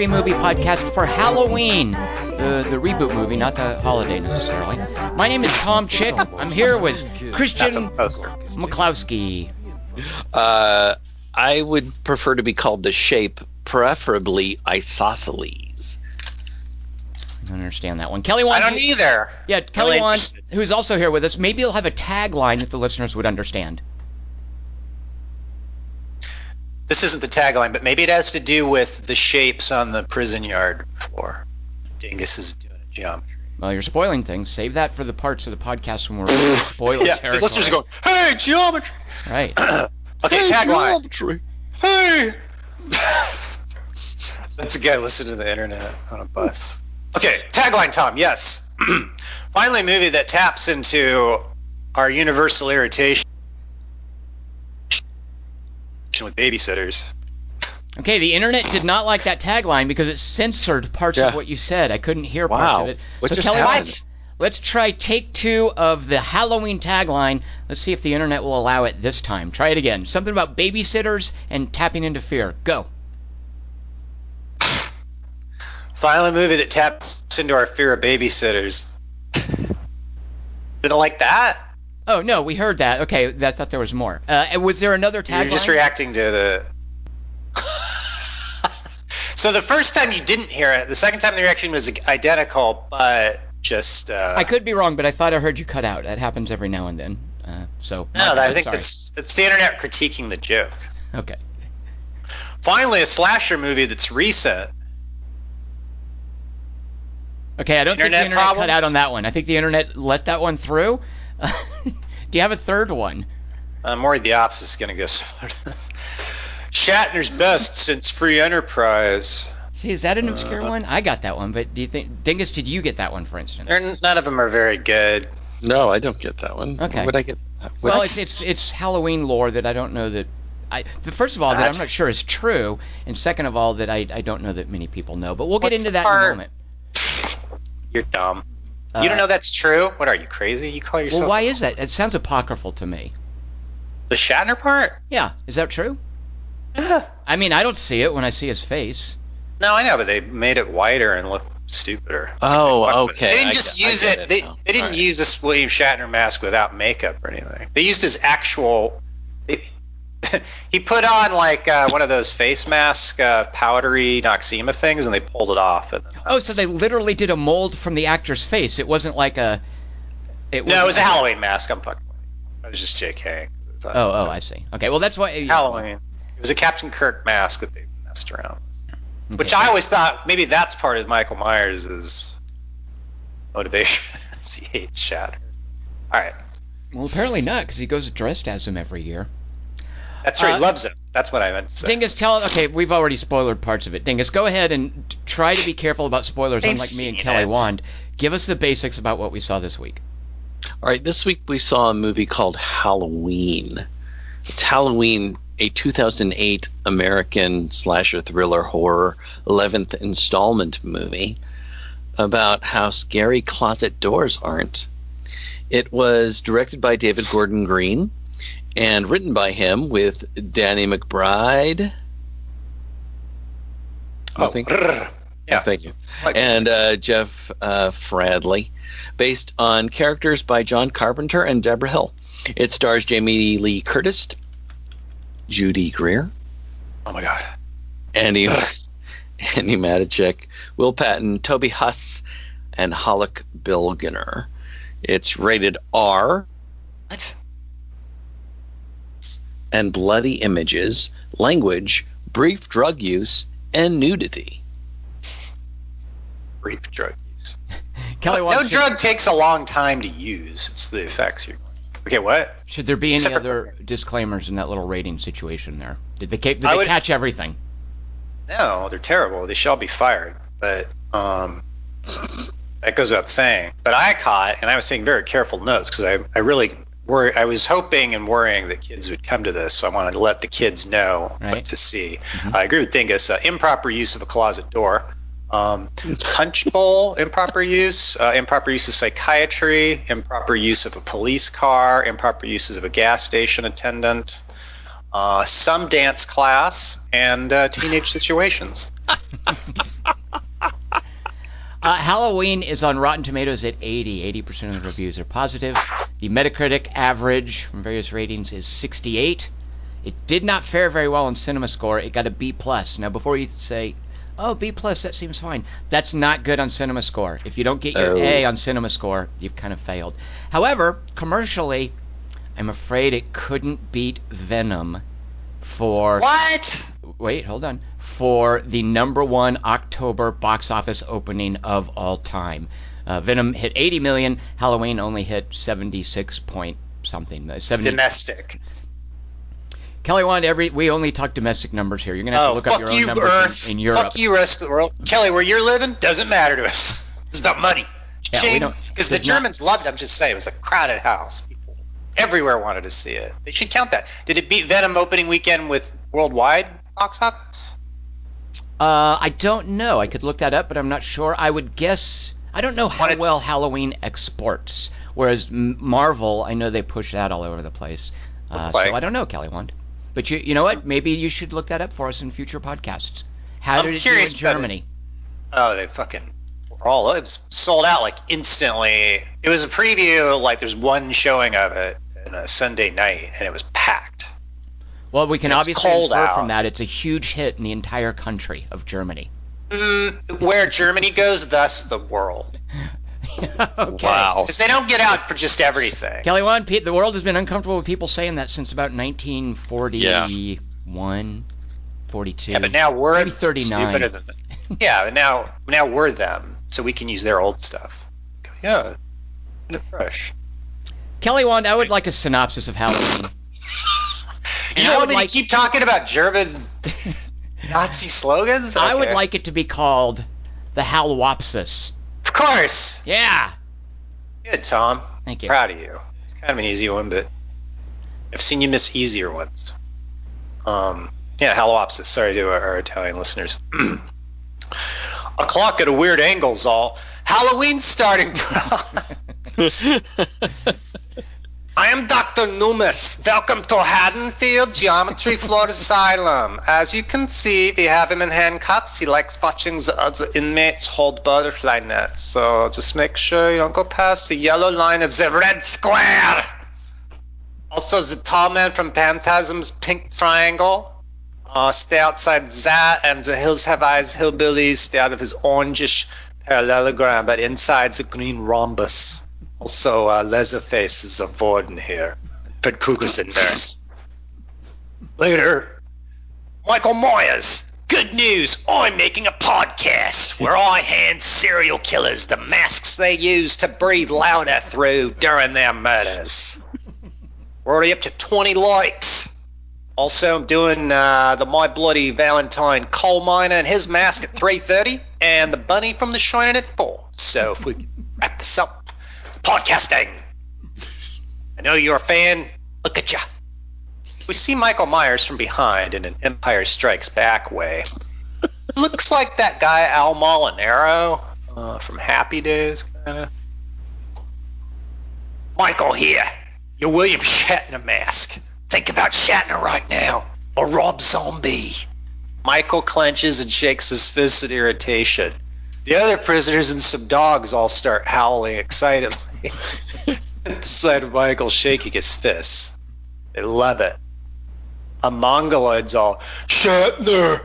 free movie podcast for Halloween. The, the reboot movie, not the holiday necessarily. My name is Tom Chick. I'm here with Christian McClowski. Uh, I would prefer to be called the shape, preferably isosceles. I don't understand that one. Kelly Wand. I don't either. Yeah, Kelly interested. who's also here with us. Maybe he'll have a tagline that the listeners would understand. This isn't the tagline, but maybe it has to do with the shapes on the prison yard floor. Dingus is doing a geometry. Well, you're spoiling things. Save that for the parts of the podcast when we're in spoiler Yeah, territory. the listeners are going, "Hey, geometry." Right. Okay, tagline. Geometry. Hey. That's a guy listening to the internet on a bus. Okay, tagline, Tom. Yes. Finally, a movie that taps into our universal irritation with babysitters. Okay, the internet did not like that tagline because it censored parts of what you said. I couldn't hear parts of it. What so Kelly, let's, let's try take two of the Halloween tagline. Let's see if the internet will allow it this time. Try it again. Something about babysitters and tapping into fear. Go. Finally, a movie that taps into our fear of babysitters. Didn't like that? Oh no, we heard that. Okay, I thought there was more. Uh, was there another You're tagline? just reacting to the. so the first time you didn't hear it, the second time the reaction was identical, but just. Uh, I could be wrong, but I thought I heard you cut out. That happens every now and then. Uh, so no, I think it's it's the internet critiquing the joke. okay. Finally, a slasher movie that's recent. Okay, I don't think the Internet internet cut out on that one. I think the internet let that one through. Do you have a third one? I'm worried the opposite is going to go similar to this. Shatner's best since Free Enterprise. See, is that an Uh, obscure one? I got that one, but do you think Dingus? Did you get that one, for instance? None of them are very good. No, I don't get that one. Okay. Would I get? well, what? it's it's it's Halloween lore that I don't know that. I, the first of all, that I'm not sure is true, and second of all, that I, I don't know that many people know. But we'll get into the that in a moment. You're dumb. Uh, you don't know that's true? What are you crazy? You call yourself Well, why is that? It sounds apocryphal to me. the Shatner part? Yeah, is that true? Yeah. I mean, I don't see it when I see his face. No, I know, but they made it whiter and look stupider. oh, okay. They didn't just I use get it. They, they didn't All right. use this William Shatner mask without makeup or anything. They used his actual. He put on like uh, one of those face mask, uh, powdery Noxzema things, and they pulled it off. And, Oh, so they literally did a mold from the actor's face. It wasn't like a. It no, it was a Halloween mask. I'm fucking. with. I was just JK. Oh, oh, I see. Okay, well that's why. yeah. Halloween. It was a Captain Kirk mask that they messed around with. Okay. Which I always thought maybe that's part of Michael Myers' motivation. he hates Shatner. All right. Well, apparently not, because he goes dressed as him every year. That's right. Uh, he loves him. That's what I meant to say. Dingus, tell. Okay, we've already spoiled parts of it. Dingus, go ahead and try to be careful about spoilers, They've unlike me and Kelly it. Wand. Give us the basics about what we saw this week. All right, this week we saw a movie called Halloween. It's Halloween, a 2008 American slasher thriller horror 11th installment movie about how scary closet doors aren't. It was directed by David Gordon Green and written by him with Danny McBride. I Oh, think. brrr. yeah. Thank you. And uh, Jeff uh, Fradley, based on characters by John Carpenter and Debra Hill. It stars Jamie Lee Curtis, Judy Greer, Oh my god. Andy, Andi Matichak, Will Patton, Toby Huss, and Haluk Bilginer. It's rated R What? And bloody images, language, brief drug use, and nudity. Brief drug use. Kelly no Wand, should, drug takes a long time to use. It's the effects you're. Okay, what? should there be any Separate other disclaimers in that little rating situation there? Did they, ca- did they would- catch everything? No, they're terrible. They shall be fired. But um, that goes without saying. But I caught, and I was taking very careful notes because I, I really worry. I was hoping and worrying that kids would come to this, so I wanted to let the kids know Right. what to see. I agree with Dingus. Uh, improper use of a closet door. Um, punch bowl, improper use, uh, improper use of psychiatry, improper use of a police car, improper uses of a gas station attendant, uh, some dance class, and uh, teenage situations. Uh, Halloween is on Rotten Tomatoes at 80. 80% of the reviews are positive. The Metacritic average from various ratings is 68. It did not fare very well on Cinema Score. It got a B plus. Now, before you say, "Oh, B plus, that seems fine," that's not good on Cinema Score. If you don't get your Oh. A on Cinema Score, you've kind of failed. However, commercially, I'm afraid it couldn't beat Venom for What? Wait, hold on. For the number one October box office opening of all time. Uh, Venom hit 80 million. Halloween only hit 76 point something. Uh, 70. Domestic. Kelly Wand, every we only talk domestic numbers here. You're gonna have Oh, to look up your own you, numbers Earth. in, in Europe. Fuck you, rest of the world. Kelly, where you're living doesn't matter to us. It's about money. Yeah, we don't- Because the there's not- Germans loved it. I'm just saying, it was a crowded house. People everywhere wanted to see it. They should count that. Did it beat Venom opening weekend with worldwide box office? Uh, I don't know. I could look that up, but I'm not sure. I would guess. I don't know how Wanted- well Halloween exports. Whereas Marvel, I know they push that all over the place. Uh, so I don't know, Kelly Wand. But you, you know what? Maybe you should look that up for us in future podcasts. How I'm did it do in about it. Germany? Oh, they fucking were all it was sold out like instantly. It was a preview, like there's one showing of it on a Sunday night, and it was packed. Well, we can It's obviously infer out. from that it's a huge hit in the entire country of Germany. Mm, where Germany goes, thus the world. okay. Wow. Because they don't get out for just everything. Kelly Wand, Pete, the world has been uncomfortable with people saying that since about 1941, 42. Yeah, but now we're Maybe 39. stupider than them. Yeah, but now now we're them, so we can use their old stuff. Yeah, fresh. Kelly Wand, I would like a synopsis of Halloween. You And I want me like- to keep talking about German Nazi slogans? I would like it to be called the Halwopsis. of course. Yeah. Good, Tom. Thank you. Proud of you. It's kind of an easy one, but I've seen you miss easier ones. Um, yeah, Halopsis. Sorry to our, our Italian listeners. a clock at a weird angle's all. Halloween starting. I am Dr. Loomis. Welcome to Haddonfield Geometry Floor Asylum. As you can see, we have him in handcuffs. He likes watching the other inmates hold butterfly nets. So just make sure you don't go past the yellow line of the red square. Also, the tall man from Phantasm's pink triangle. Uh, stay outside that, and the Hills Have Eyes hillbillies stay out of his orangish parallelogram, but inside the green rhombus. Also, uh, Leatherface is a warden here. Fred Krueger's a nurse. Later, Michael Myers. Good news! I'm making a podcast where I hand serial killers the masks they use to breathe louder through during their murders. We're already up to 20 likes. Also, I'm doing uh, the My Bloody Valentine coal miner and his mask at 3:30, and the bunny from The Shining at 4. So if we wrap this up, podcasting. I know you're a fan. Look at you. We see Michael Myers from behind in an Empire Strikes Back way. Looks like that guy Al Molinaro uh, from Happy Days, kind of. Michael here. You're William Shatner mask. Think about Shatner right now, or Rob Zombie. Michael clenches and shakes his fist in irritation. The other prisoners and some dogs all start howling excitedly of Michael shaking his fists. They love it. A mongoloid's all, Shatner!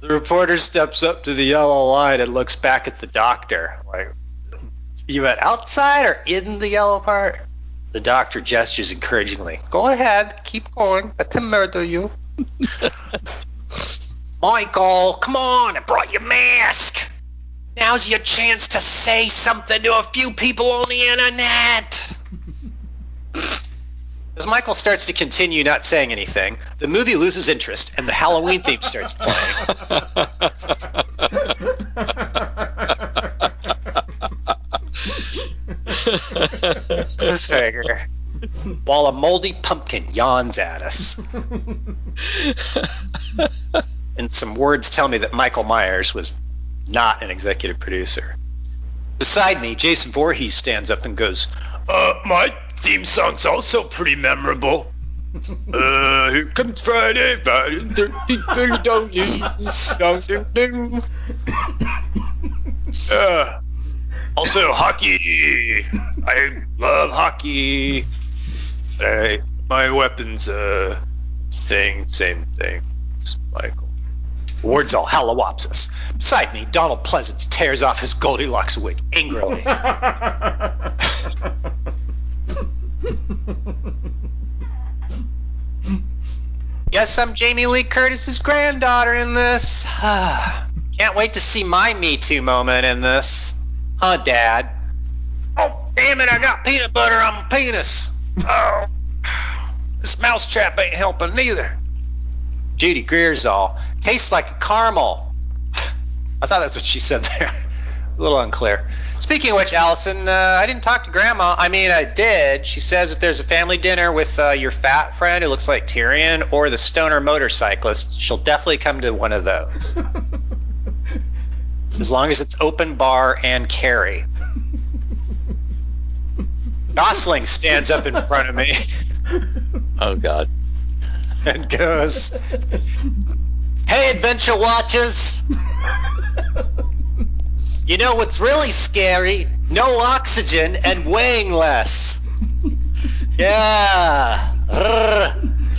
The reporter steps up to the yellow line and looks back at the doctor. Like, you meant outside or in the yellow part? The doctor gestures encouragingly. Go ahead, keep going. Let him murder you. Michael, come on, I brought your mask. Now's your chance to say something to a few people on the internet. As Michael starts to continue not saying anything, the movie loses interest and the Halloween theme starts playing. Cliffhanger. While a moldy pumpkin yawns at us. and some words tell me that Michael Myers was not an executive producer. Beside me, Jason Voorhees stands up and goes, Uh, my theme song's also pretty memorable. Uh, here comes Friday. Uh, also, hockey. I love hockey. I, my weapons, uh, thing, same thing. Michael. Words all halawopsis. Beside me, Donald Pleasence tears off his Goldilocks wig angrily. yes, I'm Jamie Lee Curtis's granddaughter in this. Can't wait to see my Me Too moment in this. Huh, Dad? Oh, damn it, I got peanut butter on my penis. Oh, this mousetrap ain't helping neither. Judy Greer's all. Tastes like caramel. I thought that's what she said there. a little unclear. Speaking of which, Allison, uh, I didn't talk to Grandma. I mean, I did. She says if there's a family dinner with uh, your fat friend who looks like Tyrion or the stoner motorcyclist, she'll definitely come to one of those. as long as it's open bar and carry. Gosling stands up in front of me Oh God. and goes, Hey, Adventure Watchers! You know what's really scary? No oxygen and weighing less. Yeah.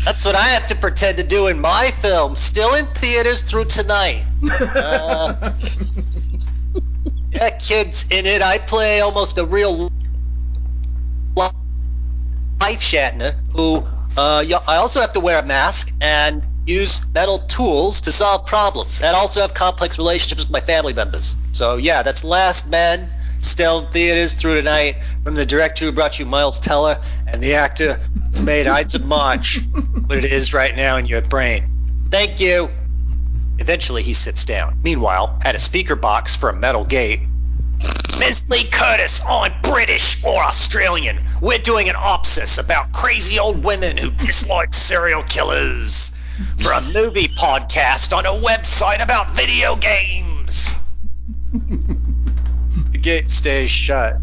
That's what I have to pretend to do in my film, still in theaters through tonight. Uh, yeah, kids, in it I play almost a real life Shatner, who uh, I also have to wear a mask and use metal tools to solve problems, and also have complex relationships with my family members. So yeah, that's Last Men, still theaters through tonight, from the director who brought you Miles Teller and the actor who made Ides of March, what it is right now in your brain. Thank you. Eventually, he sits down. Meanwhile, at a speaker box for a metal gate, Miss Lee Curtis, I'm British or Australian. We're doing an opsis about crazy old women who dislike serial killers for a movie podcast on a website about video games. the gate stays shut.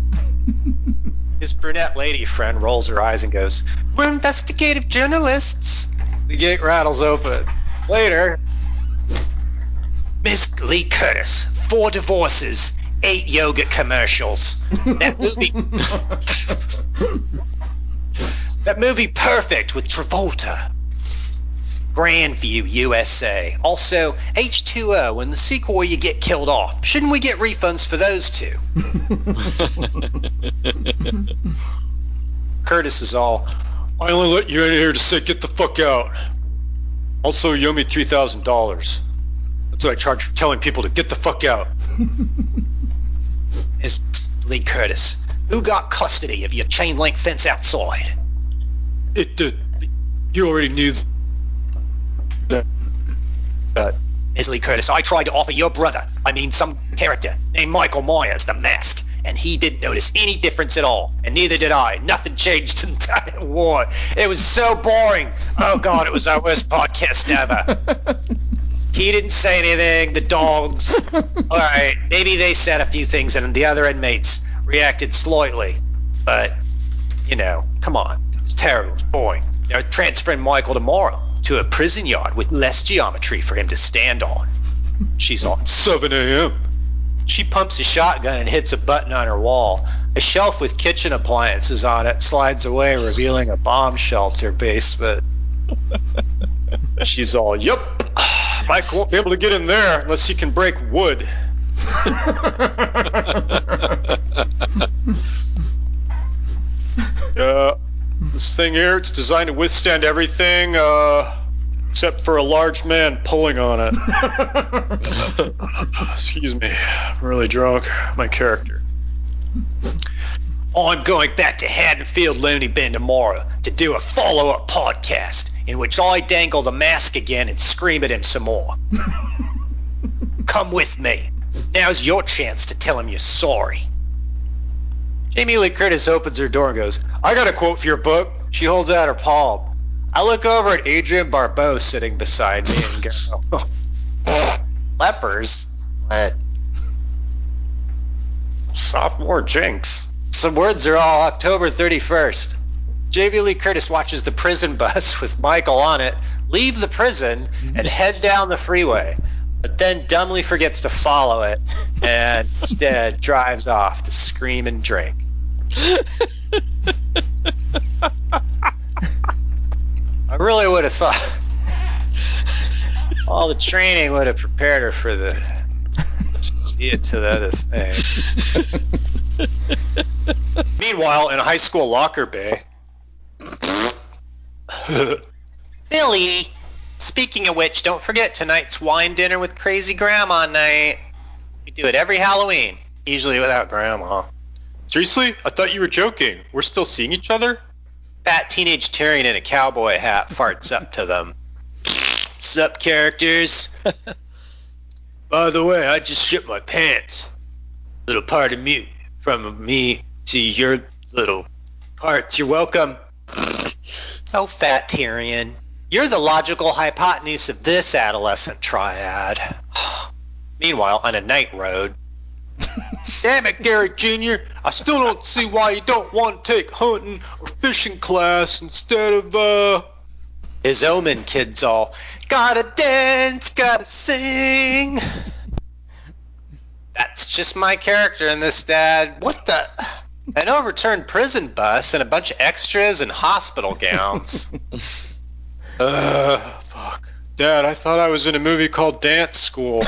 His brunette lady friend rolls her eyes and goes, We're investigative journalists. The gate rattles open. Later, Miss Lee Curtis, four divorces, eight yogurt commercials. That movie. that movie Perfect with Travolta. Grandview, USA. Also, H2O and the sequel where you get killed off. Shouldn't we get refunds for those two? Curtis is all, I only let you in here to say get the fuck out. Also, you owe me $3,000. That's what I charge for telling people to get the fuck out. Miss Lee Curtis, who got custody of your chain link fence outside? It did. You already knew that. that. Lee Curtis, I tried to offer your brother, I mean some character, named Michael Myers, the mask, and he didn't notice any difference at all, and neither did I. Nothing changed in entire war. It was so boring. Oh God, it was our worst podcast ever. He didn't say anything. The dogs. All right, maybe they said a few things, and the other inmates reacted slightly. But you know, come on, it's terrible. It's boring. They're transferring Michael tomorrow to a prison yard with less geometry for him to stand on. She's on 7 a.m. She pumps a shotgun and hits a button on her wall. A shelf with kitchen appliances on it slides away, revealing a bomb shelter basement. She's all, yep. Mike won't be able to get in there unless he can break wood. uh, this thing here, it's designed to withstand everything uh, except for a large man pulling on it. Excuse me, I'm really drunk. My character. I'm going back to Haddonfield Looney Bin tomorrow to do a follow up podcast in which I dangle the mask again and scream at him some more. Come with me. Now's your chance to tell him you're sorry. Jamie Lee Curtis opens her door and goes, I got a quote for your book. She holds out her palm. I look over at Adrienne Barbeau sitting beside me and go, Lepers? What? Sophomore jinx. Some words are all October 31st. Jamie Lee Curtis watches the prison bus with Michael on it leave the prison and head down the freeway. but then dumbly forgets to follow it and instead drives off to scream and drink. I really would have thought all the training would have prepared her for the see it to the other thing. Meanwhile, in a high school locker bay, Billy. Speaking of which, don't forget tonight's wine dinner with Crazy Grandma night. We do it every Halloween, usually without Grandma. Seriously? I thought you were joking. We're still seeing each other? Fat teenage Tyrion in a cowboy hat farts up to them. Sup, characters? By the way, I just shit my pants. Little part of me, from me to your little parts. You're welcome. Oh, Fat Tyrion. You're the logical hypotenuse of this adolescent triad. Meanwhile, on a night road. Damn it, Garrett Jr. I still don't see why you don't want to take hunting or fishing class instead of, uh. His omen kids all, gotta dance, gotta sing. That's just my character in this, Dad. What the? An overturned prison bus and a bunch of extras and hospital gowns. uh, fuck. Dad, I thought I was in a movie called Dance School.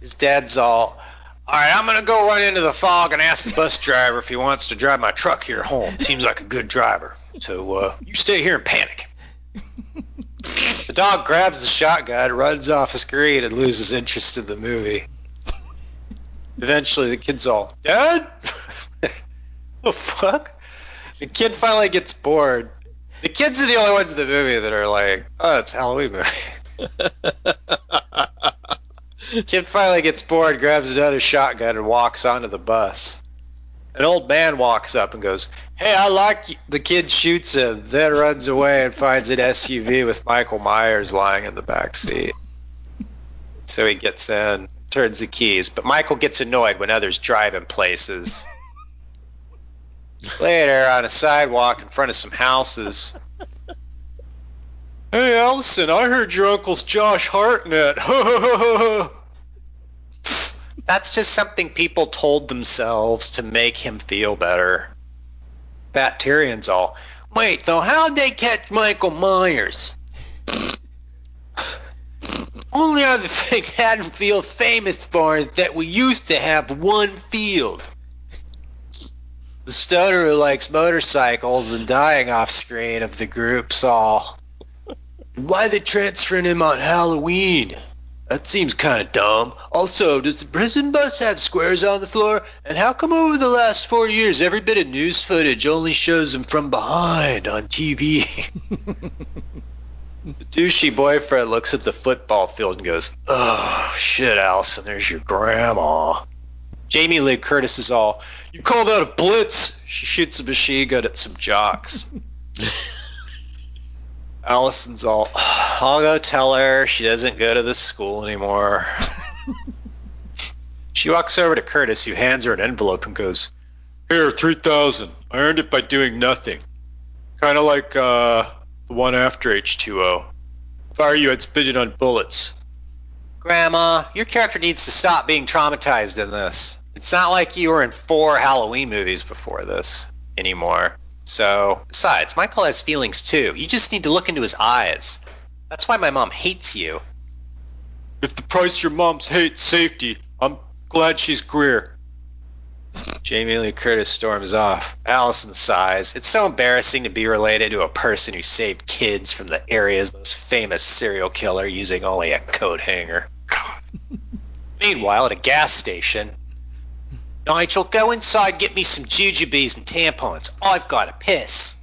His dad's all, all right, I'm going to go run into the fog and ask the bus driver if he wants to drive my truck here home. Seems like a good driver. So uh, you stay here and panic. The dog grabs the shotgun, runs off the screen, and loses interest in the movie. Eventually, the kid's all, Dad? the fuck? The kid finally gets bored. The kids are the only ones in the movie that are like, oh, it's a Halloween movie. Kid finally gets bored, grabs another shotgun, and walks onto the bus. An old man walks up and goes, Hey, I like you. The kid shoots him, then runs away and finds an SUV with Michael Myers lying in the back seat. So he gets in, turns the keys, but Michael gets annoyed when others drive in places. Later, on a sidewalk in front of some houses. Hey, Allison, I heard your uncle's Josh Hartnett. That's just something people told themselves to make him feel better. Fat Tyrion's all, wait, though, how'd they catch Michael Myers? Only other thing Haddonfield's famous for is that we used to have one field. The stoner who likes motorcycles and dying off screen of the group's all. Why they transferring him on Halloween? That seems kind of dumb. Also, does the prison bus have squares on the floor? And how come over the last four years every bit of news footage only shows him from behind on TV? the douchey boyfriend looks at the football field and goes, Oh, shit, Allison, there's your grandma. Jamie Lee Curtis is all, You call that a blitz? She shoots a machine gun at some jocks. Allison's all, I'll go tell her she doesn't go to this school anymore. she walks over to Curtis, who hands her an envelope and goes, Here, 3000 I earned it by doing nothing. Kind of like uh, the one after H2O. If I were you, I'd spend it on bullets. Grandma, your character needs to stop being traumatized in this. It's not like you were in four Halloween movies before this anymore. So, besides, Michael has feelings too. You just need to look into his eyes. That's why my mom hates you. If the price your mom's hates safety, I'm glad she's Greer. Jamie Lee Curtis storms off. Allison sighs. It's so embarrassing to be related to a person who saved kids from the area's most famous serial killer using only a coat hanger. God. Meanwhile, at a gas station, Nigel, go inside, get me some jujubes and tampons. I've got to piss.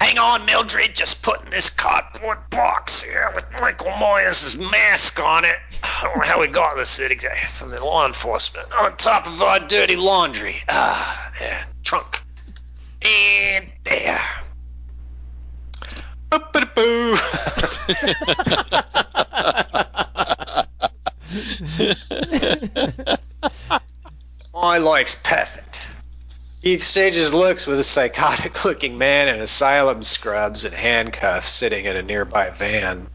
Hang on, Mildred, just putting this cardboard box here with Michael Myers' mask on it. I don't know how we got this exactly from the law enforcement. On top of our dirty laundry. Ah, there, trunk. And there. Boo. My life's perfect. He exchanges looks with a psychotic looking man in asylum scrubs and handcuffs sitting in a nearby van.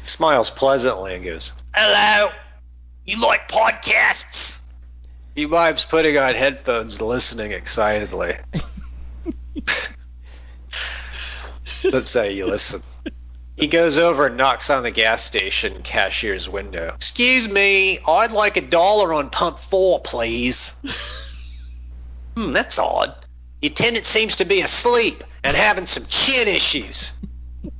Smiles pleasantly and goes, Hello! You like podcasts? He vibes putting on headphones and listening excitedly. Let's say you listen. He goes over and knocks on the gas station cashier's window. Excuse me, I'd like a dollar on pump four, please. Hmm, that's odd. The attendant seems to be asleep and having some chin issues.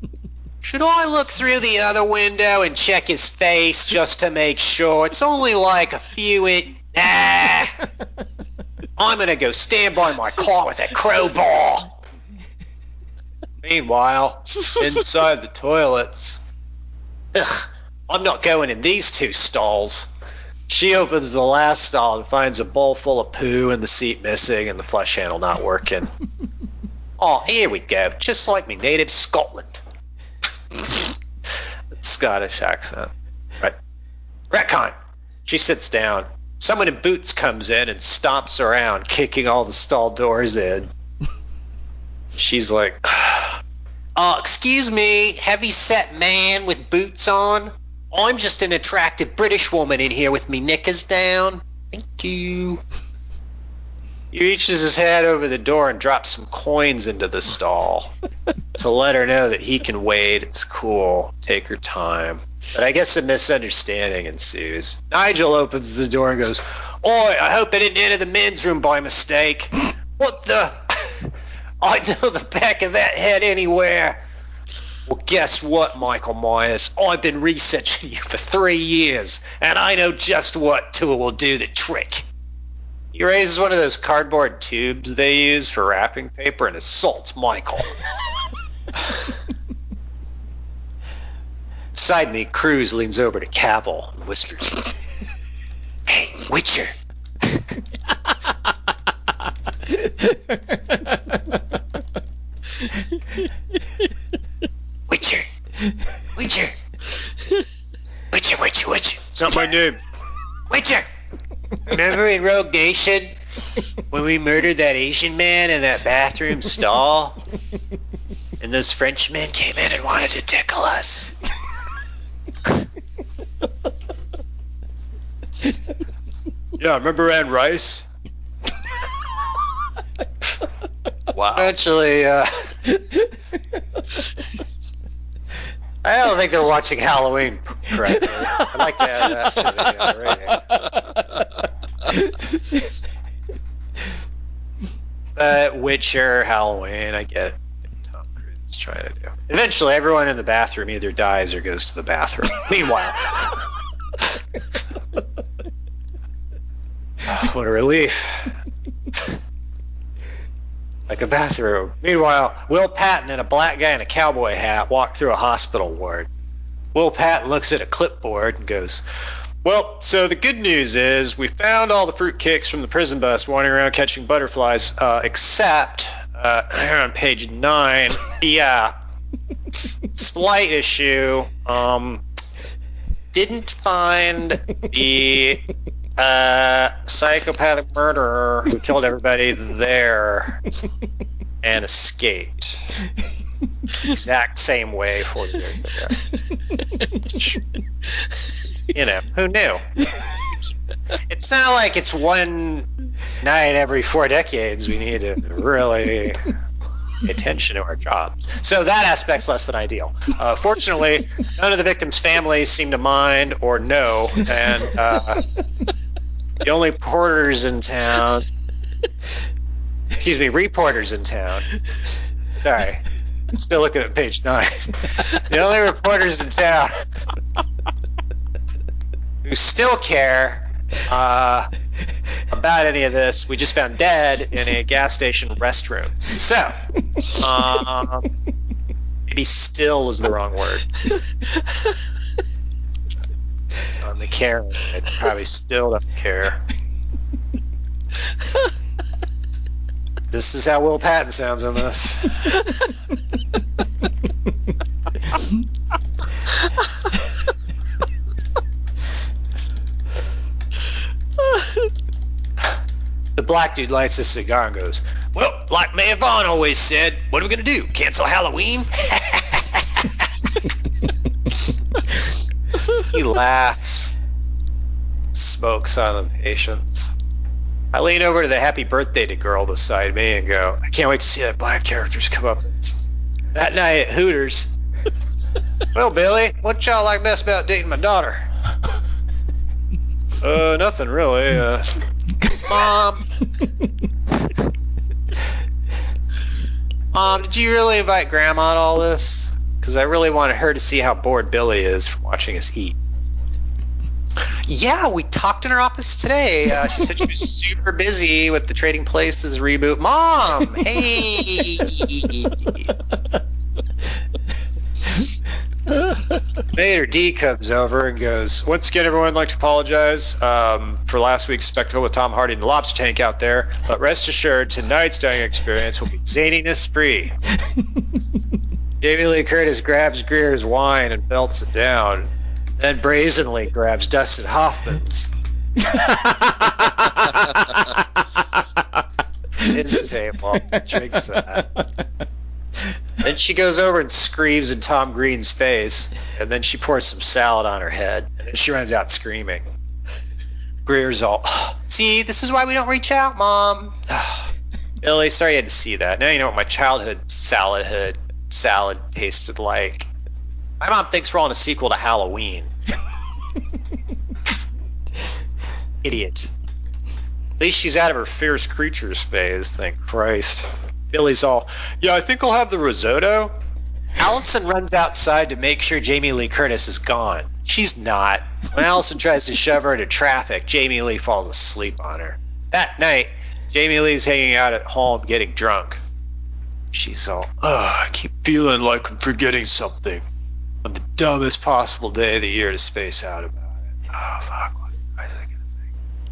Should I look through the other window and check his face just to make sure? It's only like a few in. Nah. I'm gonna go stand by my car with a crowbar. Meanwhile, inside the toilets. Ugh, I'm not going in these two stalls. She opens the last stall and finds a bowl full of poo and the seat missing and the flush handle not working. oh, here we go. Just like me native Scotland. Scottish accent. Right. Retcon. She sits down. Someone in boots comes in and stomps around, kicking all the stall doors in. She's like, uh, excuse me, heavy set man with boots on? I'm just an attractive British woman in here with me knickers down. Thank you. He reaches his head over the door and drops some coins into the stall to let her know that he can wait. It's cool. Take her time. But I guess a misunderstanding ensues. Nigel opens the door and goes, Oi, I hope I didn't enter the men's room by mistake. What the? I know the back of that head anywhere. Well, guess what, Michael Myers? I've been researching you for three years, and I know just what tool will do the trick. He raises one of those cardboard tubes they use for wrapping paper and assaults Michael. Beside me, Cruz leans over to Cavill and whispers, Hey, Witcher. Witcher. Witcher. Witcher, Witcher, Witcher. It's not my name. Witcher. Remember in Rogue Nation when we murdered that Asian man in that bathroom stall? And those Frenchmen came in and wanted to tickle us. yeah, remember Anne Rice? Wow. Actually, uh, I don't think they're watching Halloween correctly. I'd like to add that to the uh, rating. But Witcher, Halloween, I get it. Tom Cruise is trying to do. Eventually, everyone in the bathroom either dies or goes to the bathroom. Meanwhile, what a relief. Like a bathroom. Meanwhile, Will Patton and a black guy in a cowboy hat walk through a hospital ward. Will Patton looks at a clipboard and goes, Well, so the good news is we found all the fruitcakes from the prison bus wandering around catching butterflies, uh, except uh, on page nine, yeah, slight issue. Um, didn't find the uh, psychopathic murderer who killed everybody there and escaped. Exact same way 40 years ago. you know, who knew? It's not like it's one night every four decades we need to really pay attention to our jobs. So that aspect's less than ideal. Uh, fortunately, none of the victims' families seem to mind or know, and uh, the only porters in town, excuse me, reporters in town. Sorry, I'm still looking at page nine. The only reporters in town who still care uh, about any of this, we just found dead in a gas station restroom. So, um, maybe "still" is the wrong word. On the care, I probably still don't care. This is how Will Patton sounds in this. the black dude lights a cigar and goes, Well, like Mayor Vaughn always said, what are we going to do? Cancel Halloween? he laughs, smokes on the patience. I lean over to the happy birthday to girl beside me and go, I can't wait to see that black characters come up. That night at Hooters. well, Billy, what y'all like best about dating my daughter? Uh, nothing really. Uh, Mom. Mom, did you really invite Grandma to all this? Because I really wanted her to see how bored Billy is from watching us eat. Yeah, we talked in her office today. Uh, she said she was super busy with the Trading Places reboot. Mom, hey. Vader D comes over and goes, Once again, everyone, I'd like to apologize um, for last week's spectacle with Tom Hardy and the lobster tank out there. But rest assured, tonight's dining experience will be zaniness free. Jamie Lee Curtis grabs Greer's wine and belts it down, then brazenly grabs Dustin Hoffman's. His table drinks that. Then she goes over and screams in Tom Green's face, and then she pours some salad on her head, and then she runs out screaming. Greer's all, see, this is why we don't reach out, Mom. Billy, sorry you had to see that. Now you know what my childhood salad hood salad tasted like. My mom thinks we're on a sequel to Halloween. Idiot. At least she's out of her fierce creatures phase, thank Christ. Billy's all, yeah, I think I'll have the risotto. Allison runs outside to make sure Jamie Lee Curtis is gone. She's not. When Allison tries to shove her into traffic, Jamie Lee falls asleep on her. That night, Jamie Lee's hanging out at home getting drunk. She's all, Ugh, I keep feeling like I'm forgetting something. On the dumbest possible day of the year to space out about it. Oh, fuck. What was I going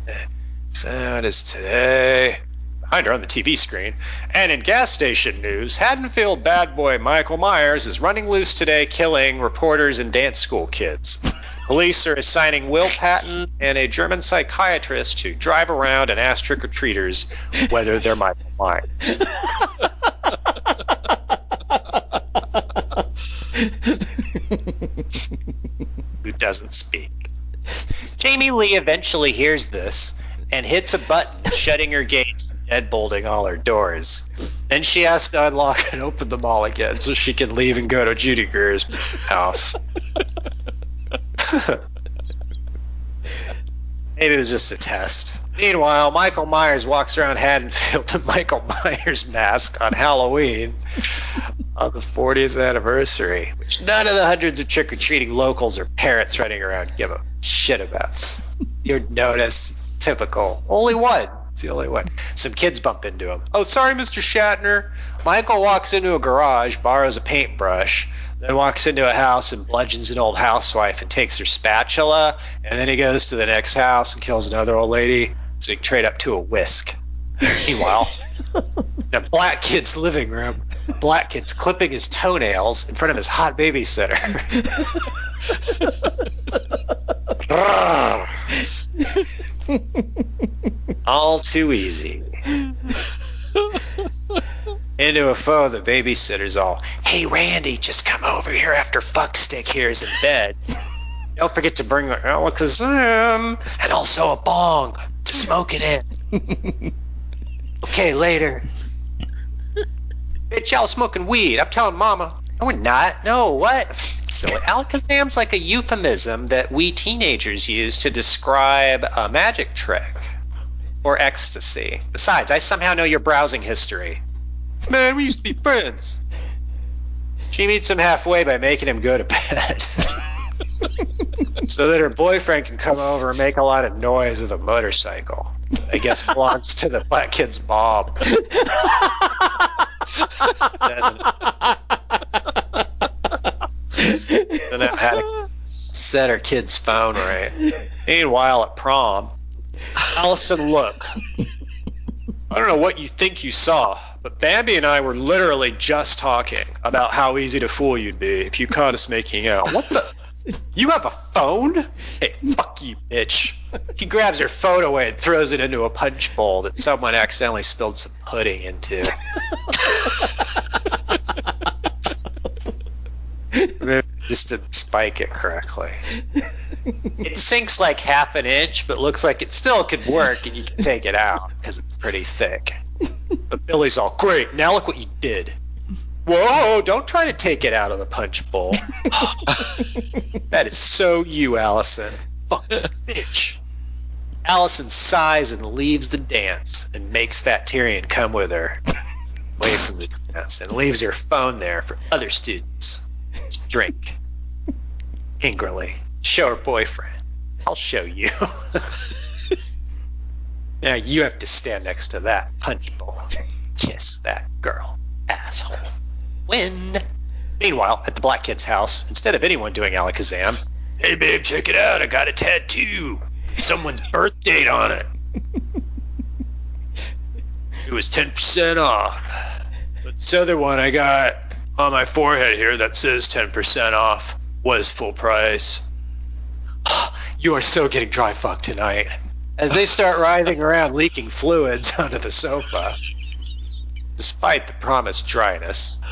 to think? So it is today behind her on the TV screen. And in gas station news, Haddonfield bad boy Michael Myers is running loose today, killing reporters and dance school kids. Police are assigning Will Patton and a German psychiatrist to drive around and ask trick or treaters whether they're Michael Myers. Who doesn't speak? Jamie Lee eventually hears this and hits a button, shutting her gates and deadbolting all her doors. Then she has to unlock and open them all again so she can leave and go to Judy Greer's house. Maybe it was just a test. Meanwhile, Michael Myers walks around Haddonfield in Michael Myers mask on Halloween on the 40th anniversary, which none of the hundreds of trick or treating locals or parents running around give a shit about. You'd notice typical. Only one. It's the only one. Some kids bump into him. Oh, sorry, Mr. Shatner. Michael walks into a garage, borrows a paintbrush, then walks into a house and bludgeons an old housewife and takes her spatula, and then he goes to the next house and kills another old lady so he can trade up to a whisk. Meanwhile, in a black kid's living room, a black kid's clipping his toenails in front of his hot babysitter. All too easy. Into a phone, the babysitter's all, Hey Randy, just come over here after Fuckstick here is in bed. Don't forget to bring the Alakazam and also a bong to smoke it in. okay, later. Bitch, y'all smoking weed. I'm telling mama. No, we're not. No, what? So Alakazam's like a euphemism that we teenagers use to describe a magic trick or ecstasy. Besides, I somehow know your browsing history. Man, we used to be friends. She meets him halfway by making him go to bed. so that her boyfriend can come over and make a lot of noise with a motorcycle. I guess belongs to the black kid's mom. then I had to set her kid's phone right. Meanwhile, at prom, Allison, look. I don't know what you think you saw, but Bambi and I were literally just talking about how easy to fool you'd be if you caught us making out. What the? You have a phone? Hey, fuck you, bitch. He grabs her phone away and throws it into a punch bowl that someone accidentally spilled some pudding into. Just didn't spike it correctly. It sinks like half an inch, but looks like it still could work and you can take it out because it's pretty thick. But Billy's all, great, now look what you did. Whoa, don't try to take it out of the punch bowl. that is so you, Allison. Fuck bitch. Allison sighs and leaves the dance and makes Fat Tyrion come with her away from the dance and leaves her phone there for other students to drink angrily. Show her boyfriend. I'll show you. now you have to stand next to that punch bowl. Kiss that girl, asshole. Win. Meanwhile, at the black kid's house, instead of anyone doing Alakazam, hey babe, check it out. I got a tattoo. Someone's birth date on it. It was 10% off. But this other one I got on my forehead here that says 10% off was full price. You are so getting dry fucked tonight. As they start writhing around, leaking fluids onto the sofa, despite the promised dryness.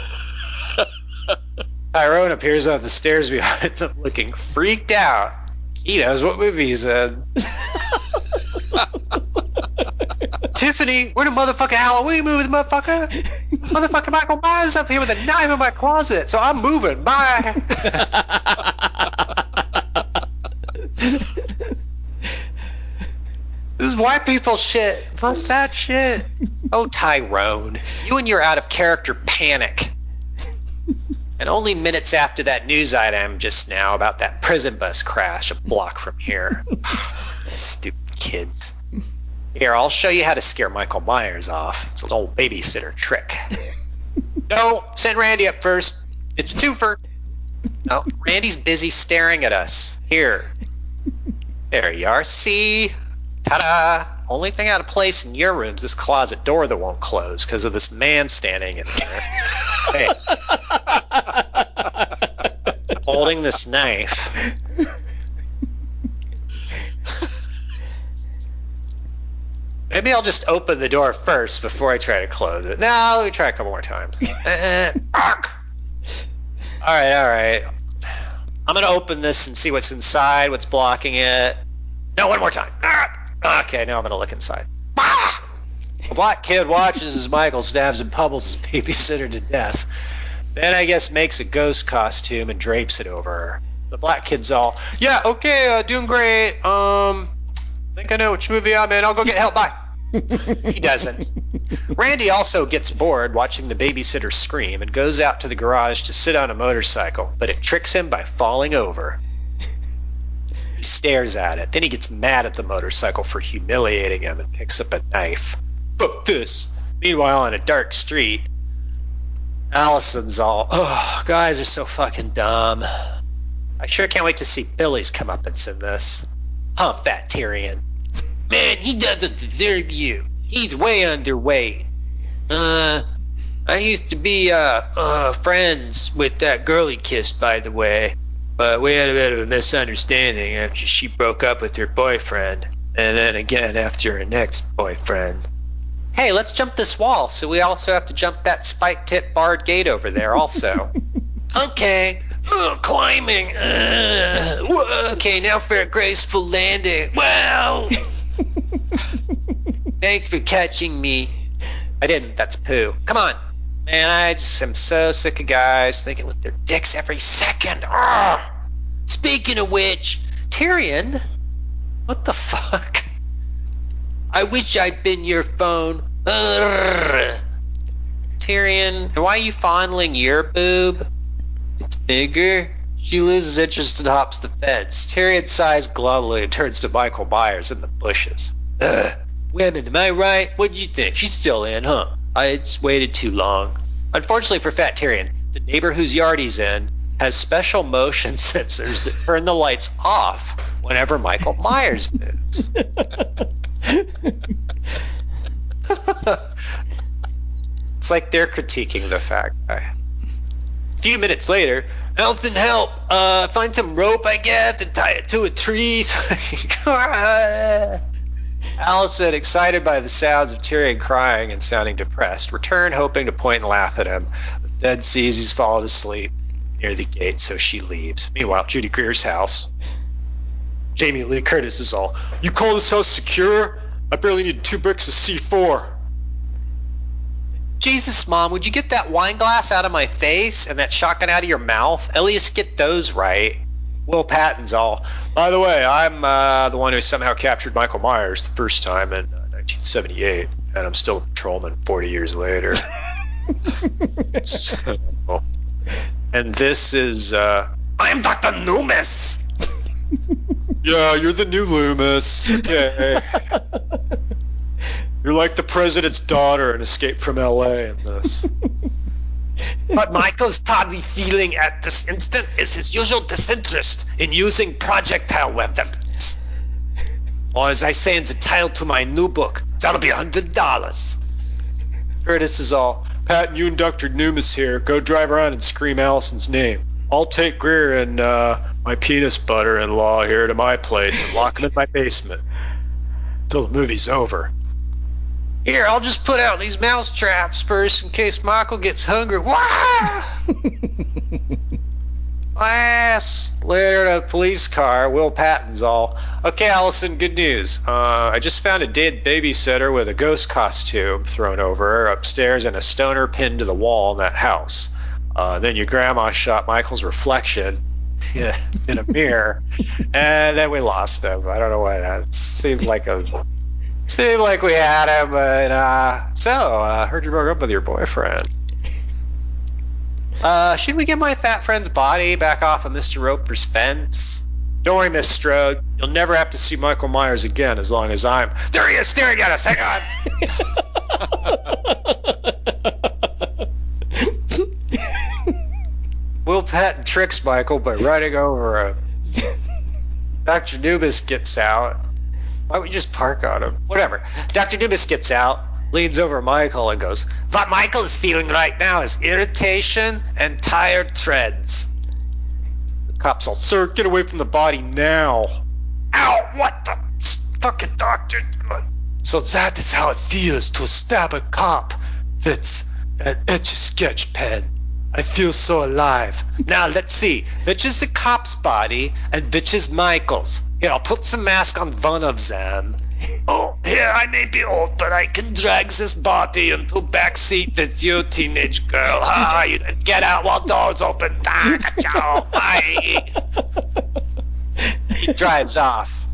Tyrone appears on the stairs behind them, looking freaked out. He knows what movie he's in. Tiffany, we're the motherfucking Halloween movie, motherfucker. Motherfucking Michael Myers up here with a knife in my closet, so I'm moving. Bye. This is white people shit. Fuck that shit. Oh, Tyrone, you and your out of character panic. And only minutes after that news item just now about that prison bus crash a block from here. Stupid kids. Here, I'll show you how to scare Michael Myers off. It's an old babysitter trick. no, send Randy up first. It's a twofer. No, Randy's busy staring at us. Here. There you are. See? Ta-da! Only thing out of place in your room's is this closet door that won't close because of this man standing in there. Holding this knife. Maybe I'll just open the door first before I try to close it. No, let me try a couple more times. Eh, all right, all right. I'm gonna open this and see what's inside, what's blocking it. No, one more time. Ah, Okay, now I'm gonna look inside. Ah! The black kid watches as Michael stabs and pummels his babysitter to death. Then I guess makes a ghost costume and drapes it over her. The black kid's all, yeah, okay, uh, doing great. Um, think I know which movie I'm in. I'll go get help. Bye. he doesn't. Randy also gets bored watching the babysitter scream and goes out to the garage to sit on a motorcycle, but it tricks him by falling over. He stares at it. Then he gets mad at the motorcycle for humiliating him and picks up a knife. Fuck this. Meanwhile, on a dark street, Allison's all, oh, guys are so fucking dumb. I sure can't wait to see Billy's comeuppance in this. Huh, Fat Tyrion. Man, he doesn't deserve you. He's way underweight. Uh, I used to be, uh, uh, friends with that girl he kissed, by the way. But we had a bit of a misunderstanding after she broke up with her boyfriend. And then again after her next boyfriend. Hey, let's jump this wall, so we also have to jump that spike tip barred gate over there, also. okay. Oh, climbing. Uh, okay, now for a graceful landing. Wow. Thanks for catching me. I didn't. That's poo. Come on. Man, I just am so sick of guys thinking with their dicks every second. Ugh. Speaking of which, Tyrion, what the fuck? I wish I'd been your phone. Ugh. Tyrion, why are you fondling your boob? It's bigger. She loses interest and hops the fence. Tyrion sighs glumly and turns to Michael Myers in the bushes. Ugh. Women, am I right? What do you think? She's still in, huh? I it's waited too long. Unfortunately for Fat Tyrion, the neighbor whose yard he's in has special motion sensors that turn the lights off whenever Michael Myers moves. it's like they're critiquing the fact. A few minutes later, Allison, help! Uh, find some rope, I guess, and tie it to a tree. Allison, excited by the sounds of Tyrion crying and sounding depressed, returned, hoping to point and laugh at him. Dead sees he's fallen asleep near the gate, so she leaves. Meanwhile, Judy Greer's house. Jamie Lee Curtis is all, You call this house secure? I barely need two bricks of C4. Jesus, Mom, would you get that wine glass out of my face and that shotgun out of your mouth? At least get those right. Will Patton's all. By the way, I'm uh, the one who somehow captured Michael Myers the first time in uh, 1978, and I'm still a patrolman 40 years later. So- and this is. Uh, I'm Dr. Loomis! yeah, you're the new Loomis. Okay. You're like the president's daughter in Escape from LA in this. But Michael's tawdry feeling at this instant is his usual disinterest in using projectile weapons. Or as I say in the title to my new book, that'll be a hundred dollars. Curtis is all, Pat, you and Dr. Newmas here, go drive around and scream Allison's name. I'll take Greer and uh, my penis butter-in-law here to my place and lock him in my basement till the movie's over. Here, I'll just put out these mouse traps first in case Michael gets hungry. Wah! Ass. Later in a police car, Will Patton's all. Okay, Allison, good news. Uh, I just found a dead babysitter with a ghost costume thrown over her upstairs and a stoner pinned to the wall in that house. Uh, then your grandma shot Michael's reflection in a mirror, and then we lost him. I don't know why that seemed like a Seemed like we had him, but uh, so uh, heard you broke up with your boyfriend. Uh, should we get my fat friend's body back off of Mr. Roper's fence? Don't worry, Miss Strode. You'll never have to see Michael Myers again as long as I'm. There he is, staring at us. Hang on. Will Patton tricks Michael by running over him. Dr. Nubis gets out. Why don't we just park on him? Whatever. Dr. Nubis gets out, leans over Michael, and goes, What Michael is feeling right now is irritation and tired treads. The cops all, Sir, get away from the body now. Ow, what the fucking doctor? So that is how it feels to stab a cop that's an etch sketch pen. I feel so alive. Now let's see. Which is the cop's body and which is Michael's? Here, I'll put some mask on one of them. Oh, here, I may be old, but I can drag this body into back seat with you, teenage girl. Ha, you get out while doors open. Ah. He drives off.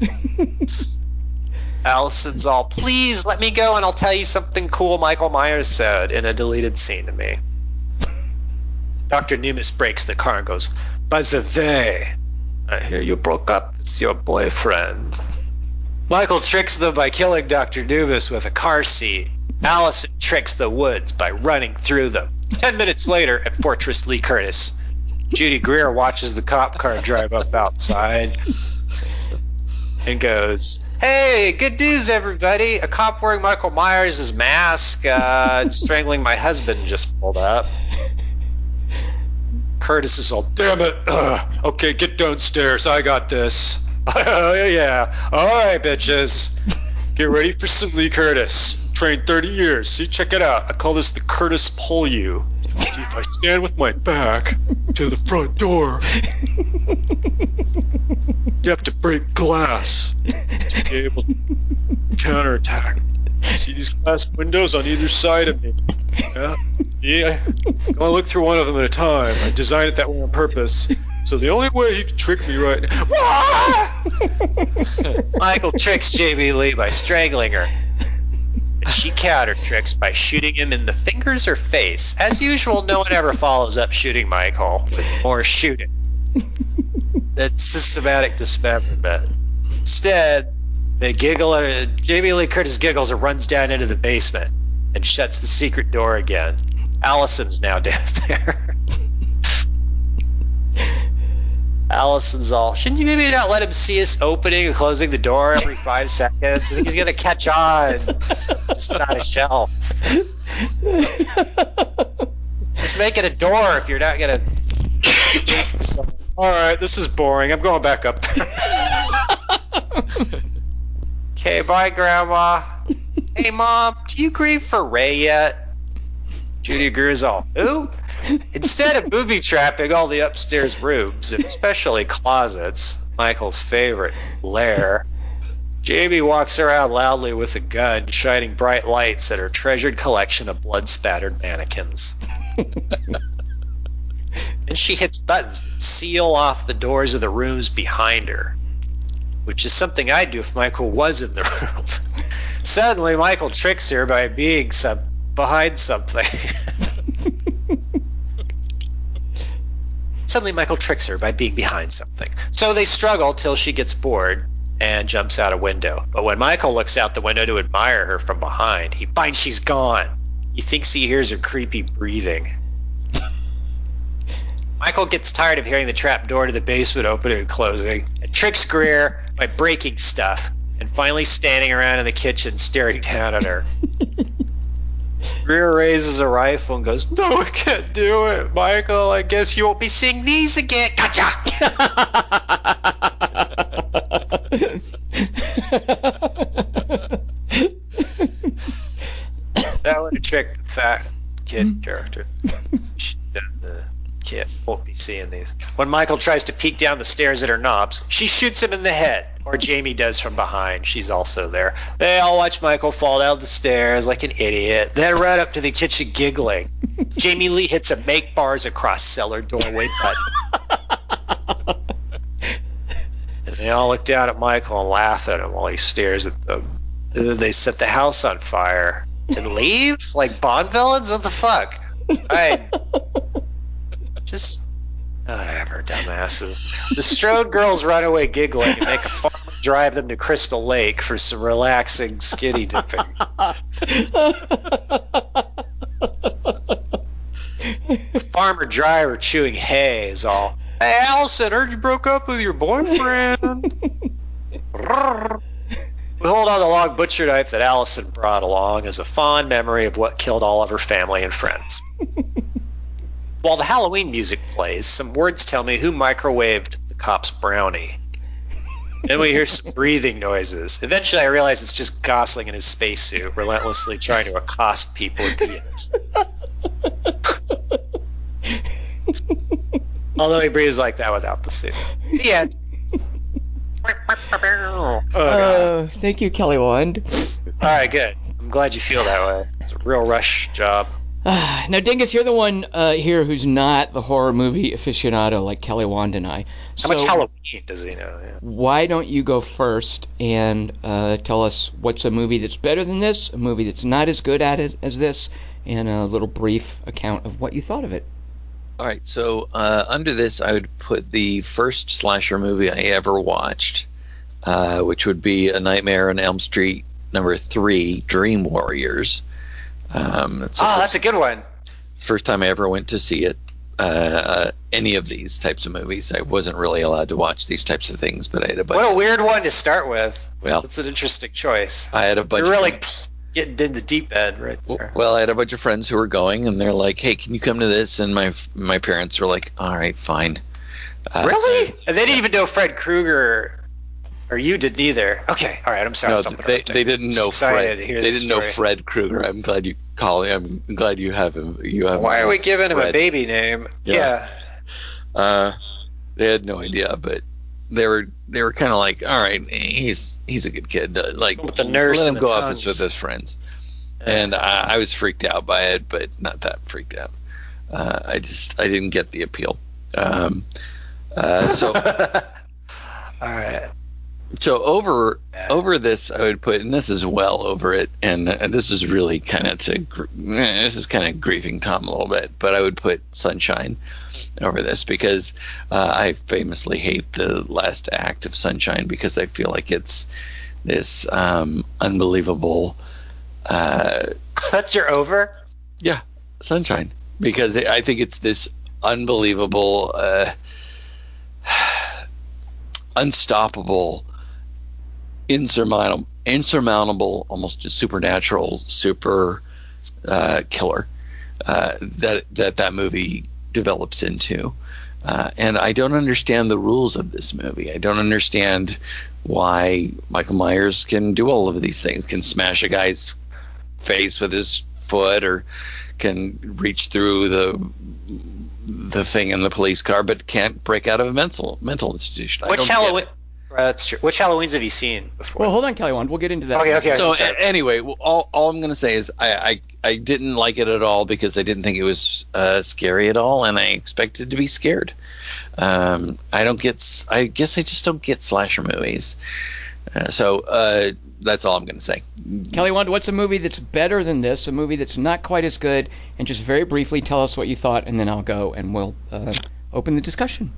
Allison's all, please let me go and I'll tell you something cool Michael Myers said in a deleted scene to me. Dr. Newmis breaks the car and goes, By the way, I hear you broke up with your boyfriend. Michael tricks them by killing Dr. Newmis with a car seat. Allison tricks the woods by running through them. Ten minutes later, at Fortress Lee Curtis, Judy Greer watches the cop car drive up outside and goes, Hey, good news, everybody. A cop wearing Michael Myers' mask uh, and strangling my husband just pulled up. Curtis is all, damn it. Ugh. Okay, get downstairs. I got this. Oh, yeah. All right, bitches. Get ready for some Lee Curtis. Trained 30 years. See, check it out. I call this the Curtis pull you. See, if I stand with my back to the front door, you have to break glass to be able to counterattack. See these glass windows on either side of me? Yeah. Yeah. I'm look through one of them at a time. I designed it that way on purpose. So the only way he could trick me right now. Michael tricks Jamie Lee by strangling her. And she counter tricks by shooting him in the fingers or face. As usual, no one ever follows up shooting Michael more shooting. That's systematic dismemberment. Instead, they giggle and Jamie Lee Curtis giggles and runs down into the basement and shuts the secret door again. Allison's now down there. Allison's all, shouldn't you maybe not let him see us opening and closing the door every five seconds? I think he's going to catch on. It's just not a shelf. Just make it a door if you're not going to All right, this is boring. I'm going back up there. okay, bye, Grandma. Hey, Mom, do you grieve for Ray yet? Judy Griswold. Who? Instead of booby trapping all the upstairs rooms, especially closets, Michael's favorite lair, Jamie walks around loudly with a gun, shining bright lights at her treasured collection of blood spattered mannequins. and she hits buttons that seal off the doors of the rooms behind her, which is something I'd do if Michael was in the room. Suddenly, Michael tricks her by being some behind something. Suddenly, Michael tricks her by being behind something. So they struggle till she gets bored and jumps out a window. But when Michael looks out the window to admire her from behind, he finds she's gone. He thinks he hears her creepy breathing. Michael gets tired of hearing the trap door to the basement opening and closing, and tricks Greer by breaking stuff, and finally standing around in the kitchen staring down at her. Greer raises a rifle and goes, No, I can't do it, Michael. I guess you won't be seeing these again. Gotcha! that would have tricked the fat kid character. the won't be seeing these. When Michael tries to peek down the stairs at her knobs, she shoots him in the head, or Jamie does from behind. She's also there. They all watch Michael fall down the stairs like an idiot, then run up to the kitchen giggling. Jamie Lee hits a make bars across cellar doorway button. and they all look down at Michael and laugh at him while he stares at them. They set the house on fire and leave like Bond villains. What the fuck? I just whatever, dumbasses. The Strode girls run away giggling and make a farmer drive them to Crystal Lake for some relaxing skinny dipping. Farmer driver chewing hay is all. Hey, Allison, heard you broke up with your boyfriend. We hold on the long butcher knife that Allison brought along as a fond memory of what killed all of her family and friends. While the Halloween music plays, some words tell me who microwaved the cop's brownie. Then we hear some breathing noises. Eventually, I realize it's just Gosling in his spacesuit, relentlessly trying to accost people at the end. Although he breathes like that without the suit. The end. Oh, Uh, thank you, Kelly Wand. All right, good. I'm glad you feel that way. It's a real rush job. Now, Dingus, you're the one uh, here who's not the horror movie aficionado like Kelly Wand and I. How much Halloween does he know? Yeah. why don't you go first and uh, tell us what's a movie that's better than this, a movie that's not as good at it as this, and a little brief account of what you thought of it. All right, so uh, under this, I would put the first slasher movie I ever watched, uh, which would be A Nightmare on Elm Street number three, Dream Warriors. Um, it's Oh, first, that's a good one. first time I ever went to see it. Uh, any of these types of movies, I wasn't really allowed to watch these types of things, but I had a bunch. What a weird one to start with. well, That's an interesting choice. I had a bunch. You're really of, getting in the deep end right there. Well, I had a bunch of friends who were going, and they're like, "Hey, can you come to this?" And my my parents were like, "All right, fine." Uh, Really? And they didn't even know Fred Krueger, or you didn't either. Okay, all right. I'm sorry. No, they, they didn't know Fred. They didn't know. Fred Krueger. I'm glad you call him. I'm glad you have him. You have. Why are we giving him a baby name? Yeah. Yeah. Uh, they had no idea, but they were they were kind of like, all right, he's he's a good kid. Uh, like With the nurse let him go off with his friends. And I, I was freaked out by it, but not that freaked out. Uh, I just I didn't get the appeal. Um, uh, so all right. So over over this I would put, and this is well over it, and, and this is really kind of to this is kind of grieving Tom a little bit, but I would put Sunshine over this because uh, I famously hate the last act of Sunshine because I feel like it's this um, unbelievable uh, That's your over. Yeah sunshine because I think it's this unbelievable, uh, unstoppable, insurmountable, insurmountable, almost supernatural, super uh, killer uh, that that that movie develops into. Uh, and I don't understand the rules of this movie. I don't understand why Michael Myers can do all of these things, can smash a guy's face with his foot, or can reach through the the thing in the police car, but can't break out of a mental mental institution. I Which Halloween? It. That's true. Which Halloweens have you seen before? Well, hold on, Kelly. One. We'll get into that. Okay, okay. So sorry. a- anyway, all, all I'm going to say is I, I I didn't like it at all because I didn't think it was uh, scary at all, and I expected to be scared. Um, I don't get. s- I guess I just don't get slasher movies. Uh, so uh, that's all I'm going to say. Kelly, one. What's a movie that's better than this? A movie that's not quite as good, and just very briefly tell us what you thought, and then I'll go and we'll uh, open the discussion.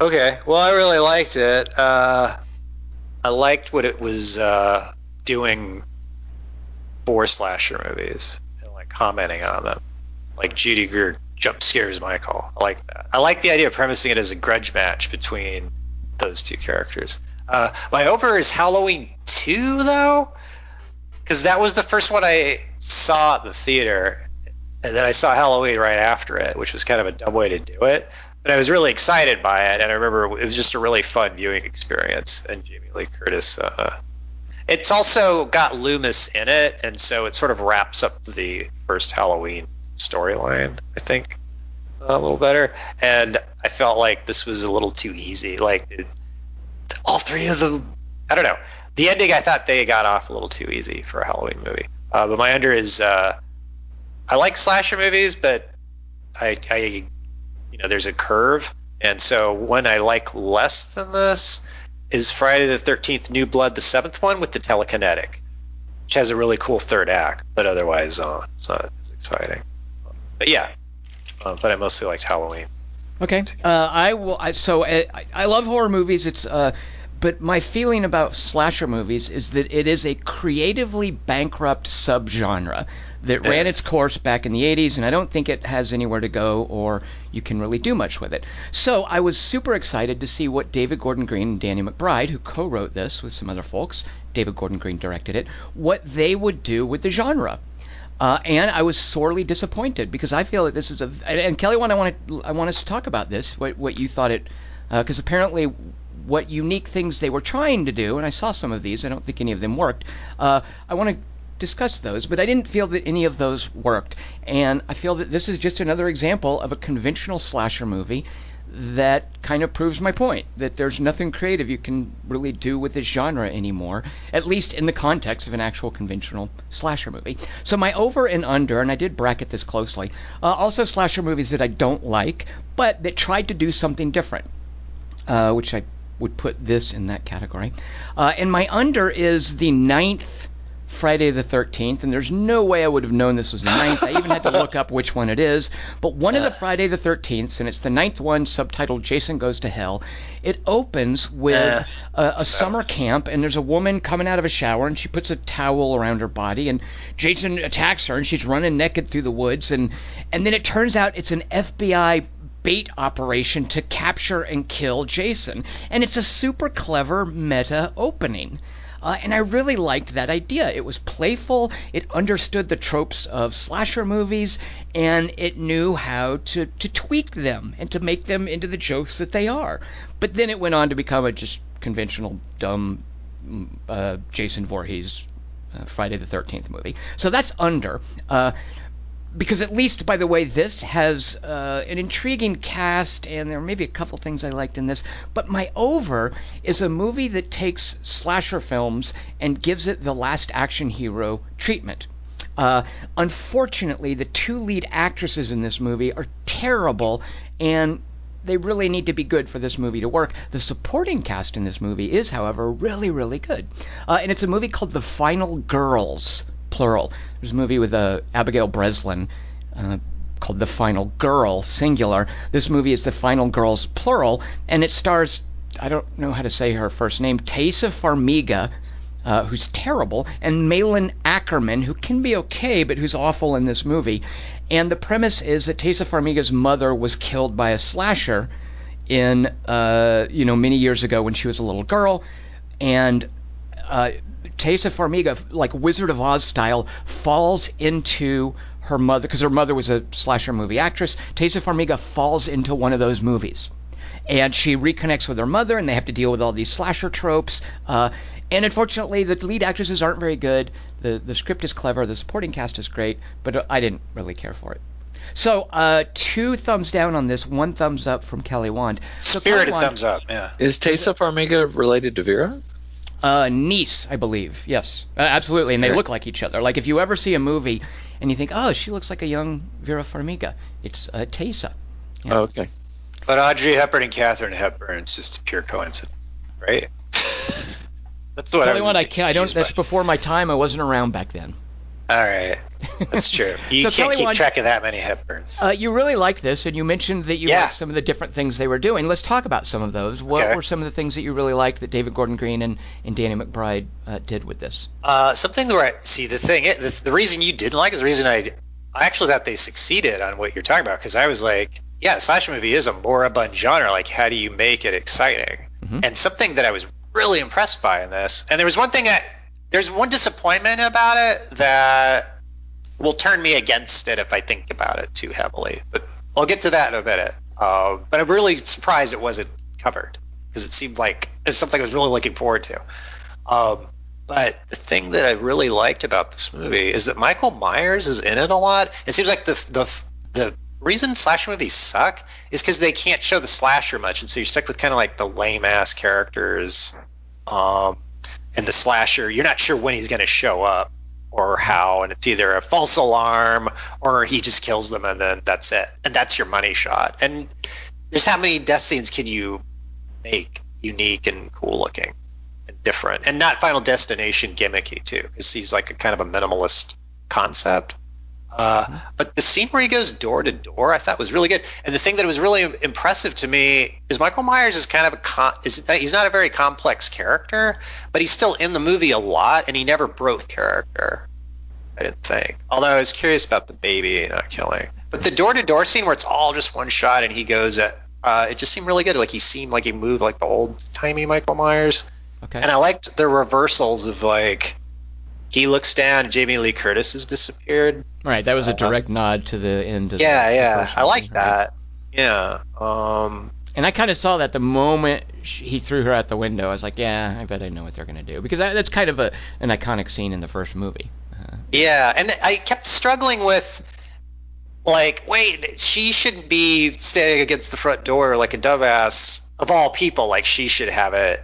Okay. Well, I really liked it. Uh, I liked what it was uh, doing for slasher movies and like commenting on them. Like Judy Greer jump scares Michael. I like that. I like the idea of premising it as a grudge match between those two characters. Uh, my over is Halloween 2, though, because that was the first one I saw at the theater. And then I saw Halloween right after it, which was kind of a dumb way to do it but I was really excited by it, and I remember it was just a really fun viewing experience. And Jamie Lee Curtis, uh, it's also got Loomis in it, and so it sort of wraps up the first Halloween storyline. I think a little better, and I felt like this was a little too easy. Like it, all three of them, I don't know. The ending, I thought they got off a little too easy for a Halloween movie. Uh, but my under is, uh, I like slasher movies, but I, I you know there's a curve and so one i like less than this is friday the 13th new blood the seventh one with the telekinetic which has a really cool third act but otherwise uh, it's not as exciting but yeah uh, but i mostly liked halloween Okay. Uh, I will. I, so uh, I, I love horror movies. It's. Uh, but my feeling about slasher movies is that it is a creatively bankrupt subgenre that ran its course back in the 80s, and I don't think it has anywhere to go or you can really do much with it. So I was super excited to see what David Gordon Green and Danny McBride, who co wrote this with some other folks, David Gordon Green directed it, what they would do with the genre. Uh, and I was sorely disappointed because I feel that this is a and, Kelly, one I want to I want us to talk about this. What what you thought it because apparently what unique things they were trying to do, and I saw some of these. I don't think any of them worked. Uh, I want to discuss those, but I didn't feel that any of those worked. And I feel that this is just another example of a conventional slasher movie that kind of proves my point that there's nothing creative you can really do with this genre anymore, at least in the context of an actual conventional slasher movie. So my over and under, and I did bracket this closely, uh, also slasher movies that I don't like, but that tried to do something different, uh, which I would put this in that category. Uh, and my under is the ninth Friday the 13th, and there's no way I would have known this was the ninth. I even had to look up which one it is. But one of the Friday the 13th, and it's the ninth one, subtitled Jason Goes to Hell. It opens with eh. a, a summer camp, and there's a woman coming out of a shower, and she puts a towel around her body, and Jason attacks her, and she's running naked through the woods, and and then it turns out it's an FBI bait operation to capture and kill Jason. And it's a super clever meta opening. Uh, and I really liked that idea. It was playful, it understood the tropes of slasher movies, and it knew how to, to tweak them and to make them into the jokes that they are. But then it went on to become a just conventional, dumb mm, uh, Jason Voorhees uh, Friday the 13th movie. So that's under. Uh, because at least by the way this has uh, an intriguing cast and there may be a couple things i liked in this but my over is a movie that takes slasher films and gives it the last action hero treatment uh, unfortunately the two lead actresses in this movie are terrible and they really need to be good for this movie to work. The supporting cast in this movie is, however, really, really good. Uh, and it's a movie called The Final Girls, plural. There's a movie with uh, Abigail Breslin uh, called The Final Girl, singular. This movie is The Final Girls, plural, and it stars, I don't know how to say her first name, Taissa Farmiga. Uh, who's terrible, and Malin Akerman, who can be okay, but who's awful in this movie. And the premise is that Tessa Farmiga's mother was killed by a slasher in, uh, you know, many years ago when she was a little girl, and uh, Taissa Farmiga, like Wizard of Oz style, falls into her mother because her mother was a slasher movie actress. Taissa Farmiga falls into one of those movies. and she reconnects with her mother, and they have to deal with all these slasher tropes. Uh, and unfortunately, the lead actresses aren't very good. the The script is clever, the supporting cast is great, but I didn't really care for it. So, uh, two thumbs down on this, one thumbs up from Kelly Wand. So Kelly Spirited Wand- thumbs up. Yeah. Is Tessa Farmiga related to Vera? Uh, niece, I believe. Yes, uh, absolutely. And they look like each other. Like if you ever see a movie and you think, oh, she looks like a young Vera Farmiga, it's uh, Tessa. Yeah. Oh, okay. But Audrey Hepburn and Katharine Hepburn, it's just a pure coincidence, right? That's what I Kelly was Wand, I can't. I don't. by. That's before my time. I wasn't around back then. All right, that's true. You So can't keep Wand- track of that many Hepburns. Uh, you really liked this, and you mentioned that you Yeah. liked some of the different things they were doing. Let's talk about some of those. What Okay. were some of the things that you really liked that David Gordon Green and, and Danny McBride uh, did with this? Uh, something where I see the thing, the, the reason you didn't like is the reason I, I actually thought they succeeded on what you're talking about because I was like, yeah, a slasher movie is a moribund genre. Like, how do you make it exciting? Mhm. And something that I was really impressed by in this, and there was one thing that there's one disappointment about it that will turn me against it if I think about it too heavily. But I'll get to that in a minute. Uh, but I'm really surprised it wasn't covered because it seemed like it was something I was really looking forward to. Um, but the thing that I really liked about this movie is that Michael Myers is in it a lot. It seems like the the the reason slasher movies suck is because they can't show the slasher much, and so you're stuck with kind of like the lame ass characters. Um, and the slasher, you're not sure when he's going to show up or how, and it's either a false alarm or he just kills them, and then that's it, and that's your money shot. And there's how many death scenes can you make unique and cool looking? and different and not final destination gimmicky too because he's like a kind of a minimalist concept uh, but the scene where he goes door to door i thought was really good. And the thing that was really impressive to me is michael myers is kind of a con- is, he's not a very complex character but he's still in the movie a lot and he never broke character i didn't think. Although i was curious about the baby not killing. But the door to door scene where it's all just one shot and he goes at uh, it just seemed really good. Like he seemed like he moved like the old timey michael myers. Okay. and I liked the reversals of like he looks down Jamie Lee Curtis has disappeared. right. That was a direct nod to the end. Of Yeah, the, yeah. I movie, like right? that. Yeah. Um And I kind of saw that the moment sh he threw her out the window. I was like, yeah, I bet I know what they're going to do because that, that's kind of a an iconic scene in the first movie. Uh, yeah, and I kept struggling with like, wait, she shouldn't be standing against the front door like a dumbass of all people. Like she should have it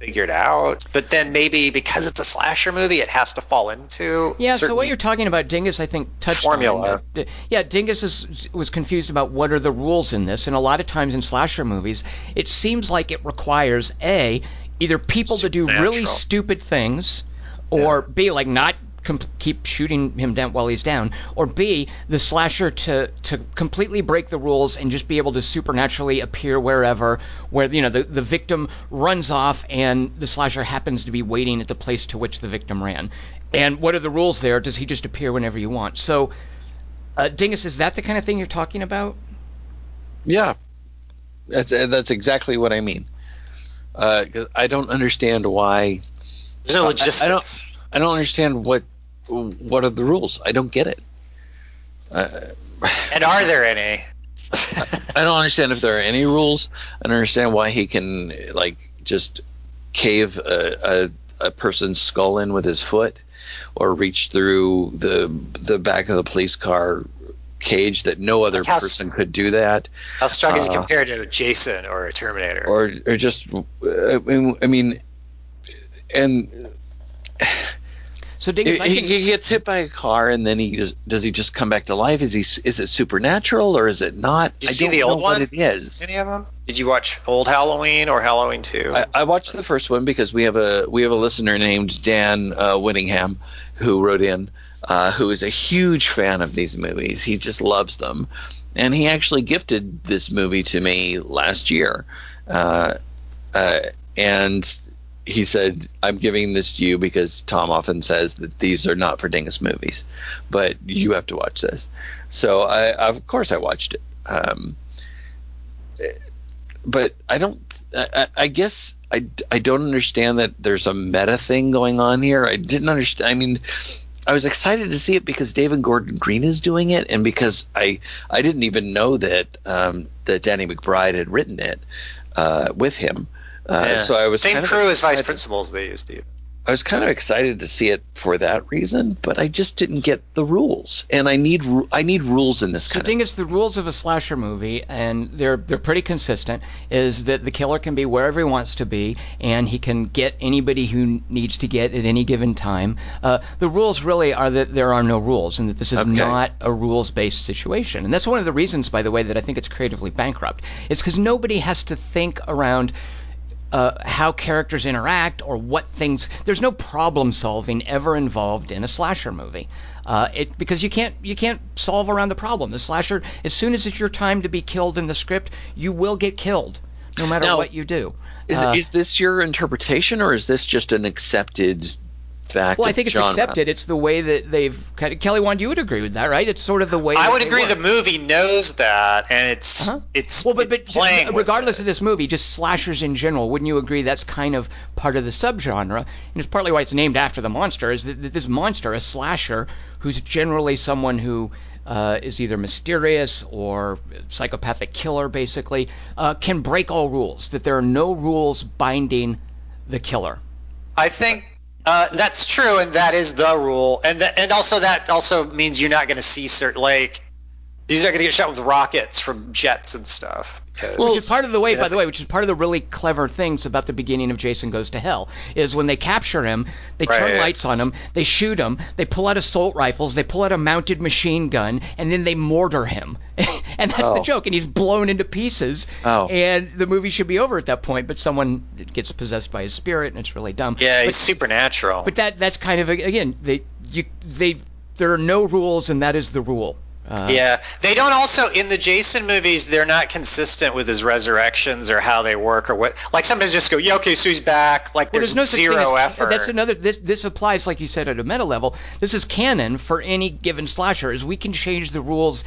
figured out. But then maybe because it's a slasher movie, it has to fall into Yeah, so what you're talking about, Dingus, I think touched Formula. on. it. Yeah, Dingus is, was confused about what are the rules in this, and a lot of times in slasher movies, it seems like it requires a either people to do really stupid things, or b like not com- keep shooting him down while he's down, or b the slasher to to completely break the rules and just be able to supernaturally appear wherever where you know the the victim runs off and the slasher happens to be waiting at the place to which the victim ran. And what are the rules there? Does he just appear whenever you want? So, uh, Dingus, is that the kind of thing you're talking about? Yeah, that's uh, that's exactly what I mean. Uh, 'cause I don't understand why. there's no I- I logistics. don't- I don't understand what what are the rules. I don't get it. Uh, and are there any? I don't understand if there are any rules. I don't understand why he can like just cave a, a, a person's skull in with his foot, or reach through the the back of the police car cage that no other how person could do that. How strong is it Uh, compared to Jason or a Terminator? or or just uh, I mean, I mean and So, Dingus, he, I can. he gets hit by a car and then he just does he just come back to life is he is it supernatural or is it not Did you i see don't the know old what one? it is Any of them? Did you watch Old Halloween or Halloween Two? I, I watched the first one because we have a we have a listener named Dan uh, Whittingham who wrote in, uh, who is a huge fan of these movies. He just loves them, and he actually gifted this movie to me last year, uh, uh, and he said, "I'm giving this to you because Tom often says that these are not for Dingus movies, but you have to watch this." So I, of course, I watched it. Um, but I don't. I, I- guess I, I don't understand that there's a meta thing going on here. I didn't understand. I mean, I was excited to see it because David Gordon Green is doing it, and because I I didn't even know that um, that Danny McBride had written it uh, with him. Uh, Yeah. So I was Same kind of crew as vice principals they used, Steve. I was kind of excited to see it for that reason, but I just didn't get the rules, and I need I need rules in this So kind the thing is, the rules of a slasher movie, and they're they're pretty consistent, is that the killer can be wherever he wants to be, and he can get anybody who needs to get at any given time. Uh, the rules really are that there are no rules, and that this is Okay. not a rules-based situation. And that's one of the reasons, by the way, that I think it's creatively bankrupt. Is because nobody has to think around uh, how characters interact or what things. There's no problem solving ever involved in a slasher movie. Uh, it because you can't you can't solve around the problem. The slasher, as soon as it's your time to be killed in the script, you will get killed, no matter Now, what you do. Is, Uh, is this your interpretation, or is this just an accepted fact? well, I of think it's genre? accepted. It's the way that they've. kind of- Kelly, Wand, you would agree with that, right? It's sort of the way. I would agree. work. The movie knows that, and it's Uh-huh. it's Well, but, it's but playing. with regardless it. of this movie, just slashers in general, wouldn't you agree that's kind of part of the subgenre? And it's partly why it's named after the monster, is that that this monster, a slasher, who's generally someone who uh, is either mysterious or psychopathic killer, basically, uh, can break all rules. That there are no rules binding the killer. I think uh, that's true, and that is the rule, and th- and also that also means you're not going to see certain like these are going to get shot with rockets from jets and stuff. Because- Well, which is part of the way, by the way, which is part of the really clever things about the beginning of Jason Goes to Hell, is when they capture him, they turn lights on him, they shoot him, they pull out assault rifles, they pull out a mounted machine gun, and then they mortar him. and that's the Oh. joke, and he's blown into pieces. Oh. And the movie should be over at that point, but someone gets possessed by his spirit, and it's really dumb. yeah, but, he's supernatural. but that that's kind of again they you they there are no rules, and that is the rule. Uh, yeah, they don't also in the Jason movies. They're not consistent with his resurrections or how they work or what. Like sometimes just go, yeah, okay, so he's back. Like Well, there's, there's no such zero thing as, effort. That's another. This this applies, like you said, at a meta level. This is canon for any given slasher. Is we can change the rules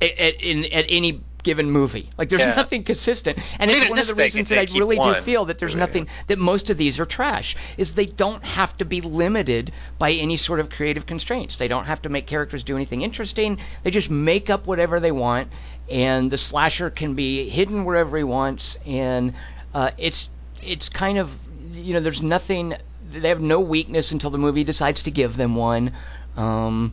at, at in at any given movie. Like there's Yeah. nothing consistent, and Even it's one of the reasons that I really do feel that there's yeah. nothing that most of these are trash. Is they don't have to be limited by any sort of creative constraints. They don't have to make characters do anything interesting. They just make up whatever they want, and the slasher can be hidden wherever he wants, and uh, it's it's kind of you know there's nothing they have no weakness until the movie decides to give them one um,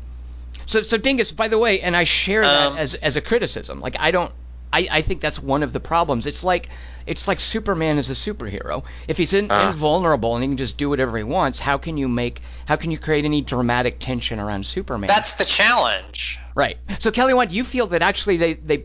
so so dingus by the way and i share that Um, as as a criticism like i don't I, I think that's one of the problems. It's like it's like Superman is a superhero. If he's in, Ah. invulnerable and he can just do whatever he wants, how can you make how can you create any dramatic tension around Superman? That's the challenge. right. So Kelly, what do you feel that actually they they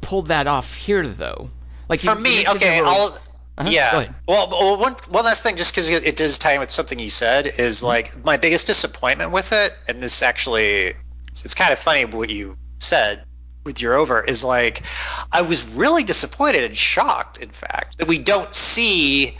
pulled that off here though? Like For you me, mentioned okay, were- I'll. Uh-huh, Yeah. Well, well, one one last thing, just because it does tie in with something you said, is Mm-hmm. like my biggest disappointment with it, and this actually, it's, it's kind of funny what you said with your over is like, I was really disappointed and shocked, in fact, that we don't see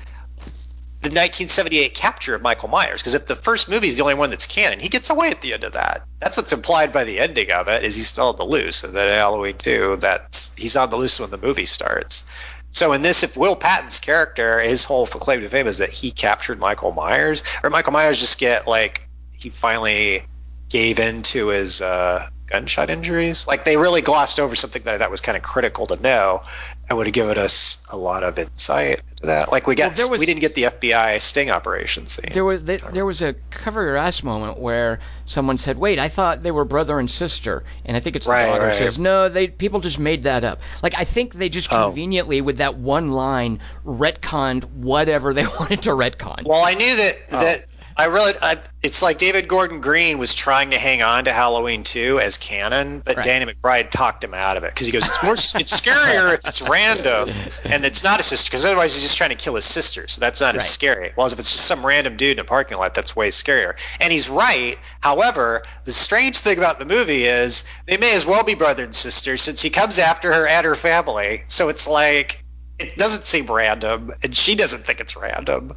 the 1978 capture of Michael Myers. Because if the first movie is the only one that's canon, he gets away at the end of that. That's what's implied by the ending of it. Is he's still on the loose, and then Halloween 2, that's he's on the loose when the movie starts. So in this, if Will Patton's character, his whole claim to fame is that he captured Michael Myers, or Michael Myers just get like he finally gave in to his uh, gunshot injuries. Like they really glossed over something that thought was kind of critical to know, and would have given us a lot of insight into that. Like we got, Well, was- we didn't get the FBI sting operation scene. There was there, there was a cover your ass moment where someone said, "Wait, I thought they were brother and sister," and I think it's the daughter right. says, "No, they people just made that up." Like I think they just Oh. conveniently with that one line retconned whatever they wanted to retcon. Well, I knew that Oh. that I really I, it's like David Gordon Green was trying to hang on to Halloween 2 as canon, but Right. Danny McBride talked him out of it because he goes, "It's more it's scarier if it's random and it's not a sister because otherwise he's just trying to kill his sister, so that's not Right. as scary." Well, if it's just some random dude in a parking lot, that's way scarier. And he's right. However, the strange thing about the movie is they may as well be brother and sister since he comes after her and her family. So it's like it doesn't seem random, and she doesn't think it's random.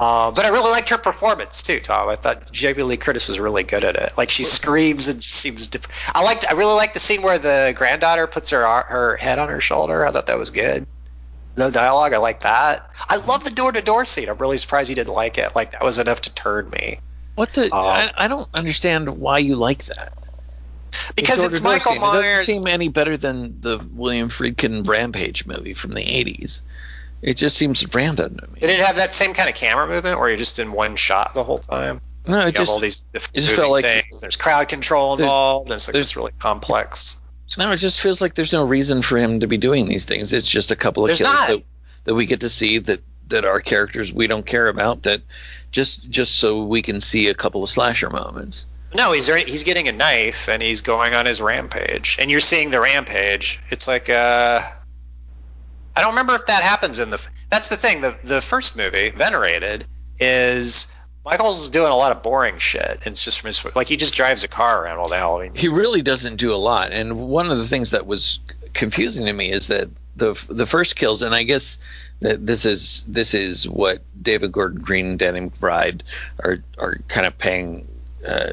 Uh, but I really liked her performance too, Tom. I thought Jamie Lee Curtis was really good at it. Like she screams and seems different. I liked. I really liked the scene where the granddaughter puts her her head on her shoulder. I thought that was good. No dialogue. I like that. I love the door to door scene. I'm really surprised you didn't like it. Like that was enough to turn me. What the? Um, I, I don't understand why you like that. because it's Michael Dorsey, and It Myers. doesn't seem any better than the William Friedkin Rampage movie from the '80s. It just seems random to me. Did it have that same kind of camera movement where you're just in one shot the whole time? no, it You just all these different it just felt like- things. There's crowd control involved. And it's like really complex. no, it just feels like there's no reason for him to be doing these things. It's just a couple of There's kills that, that we get to see that that are characters we don't care about. That just just so we can see a couple of slasher moments. No, he's he's getting a knife and he's going on his rampage, and you're seeing the rampage. It's like uh, I don't remember if that happens in the. That's the thing. The the first movie, Venerated, is Michael's doing a lot of boring shit. It's just from his like he just drives a car around all the Halloween. he really doesn't do a lot. And one of the things that was confusing to me is that the the first kills, and I guess that this is this is what David Gordon Green and Danny McBride are are kind of paying. Uh,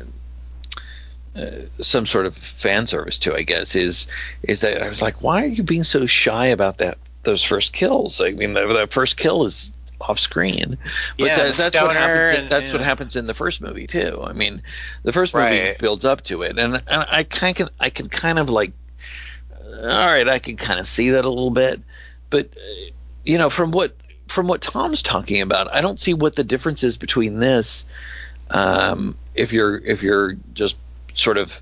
uh, some sort of fan service to, I guess, is is that I was like, why are you being so shy about that those first kills? I mean, the, the first kill is off screen, but Yeah, that, that's what happens. In, that's what happens in the first movie too. I mean, the first movie Right. builds up to it, and, and I kind of I can kind of like, all right, I can kind of see that a little bit, but uh, you know, from what from what Tom's talking about, I don't see what the difference is between this. Um, if you're if you're just sort of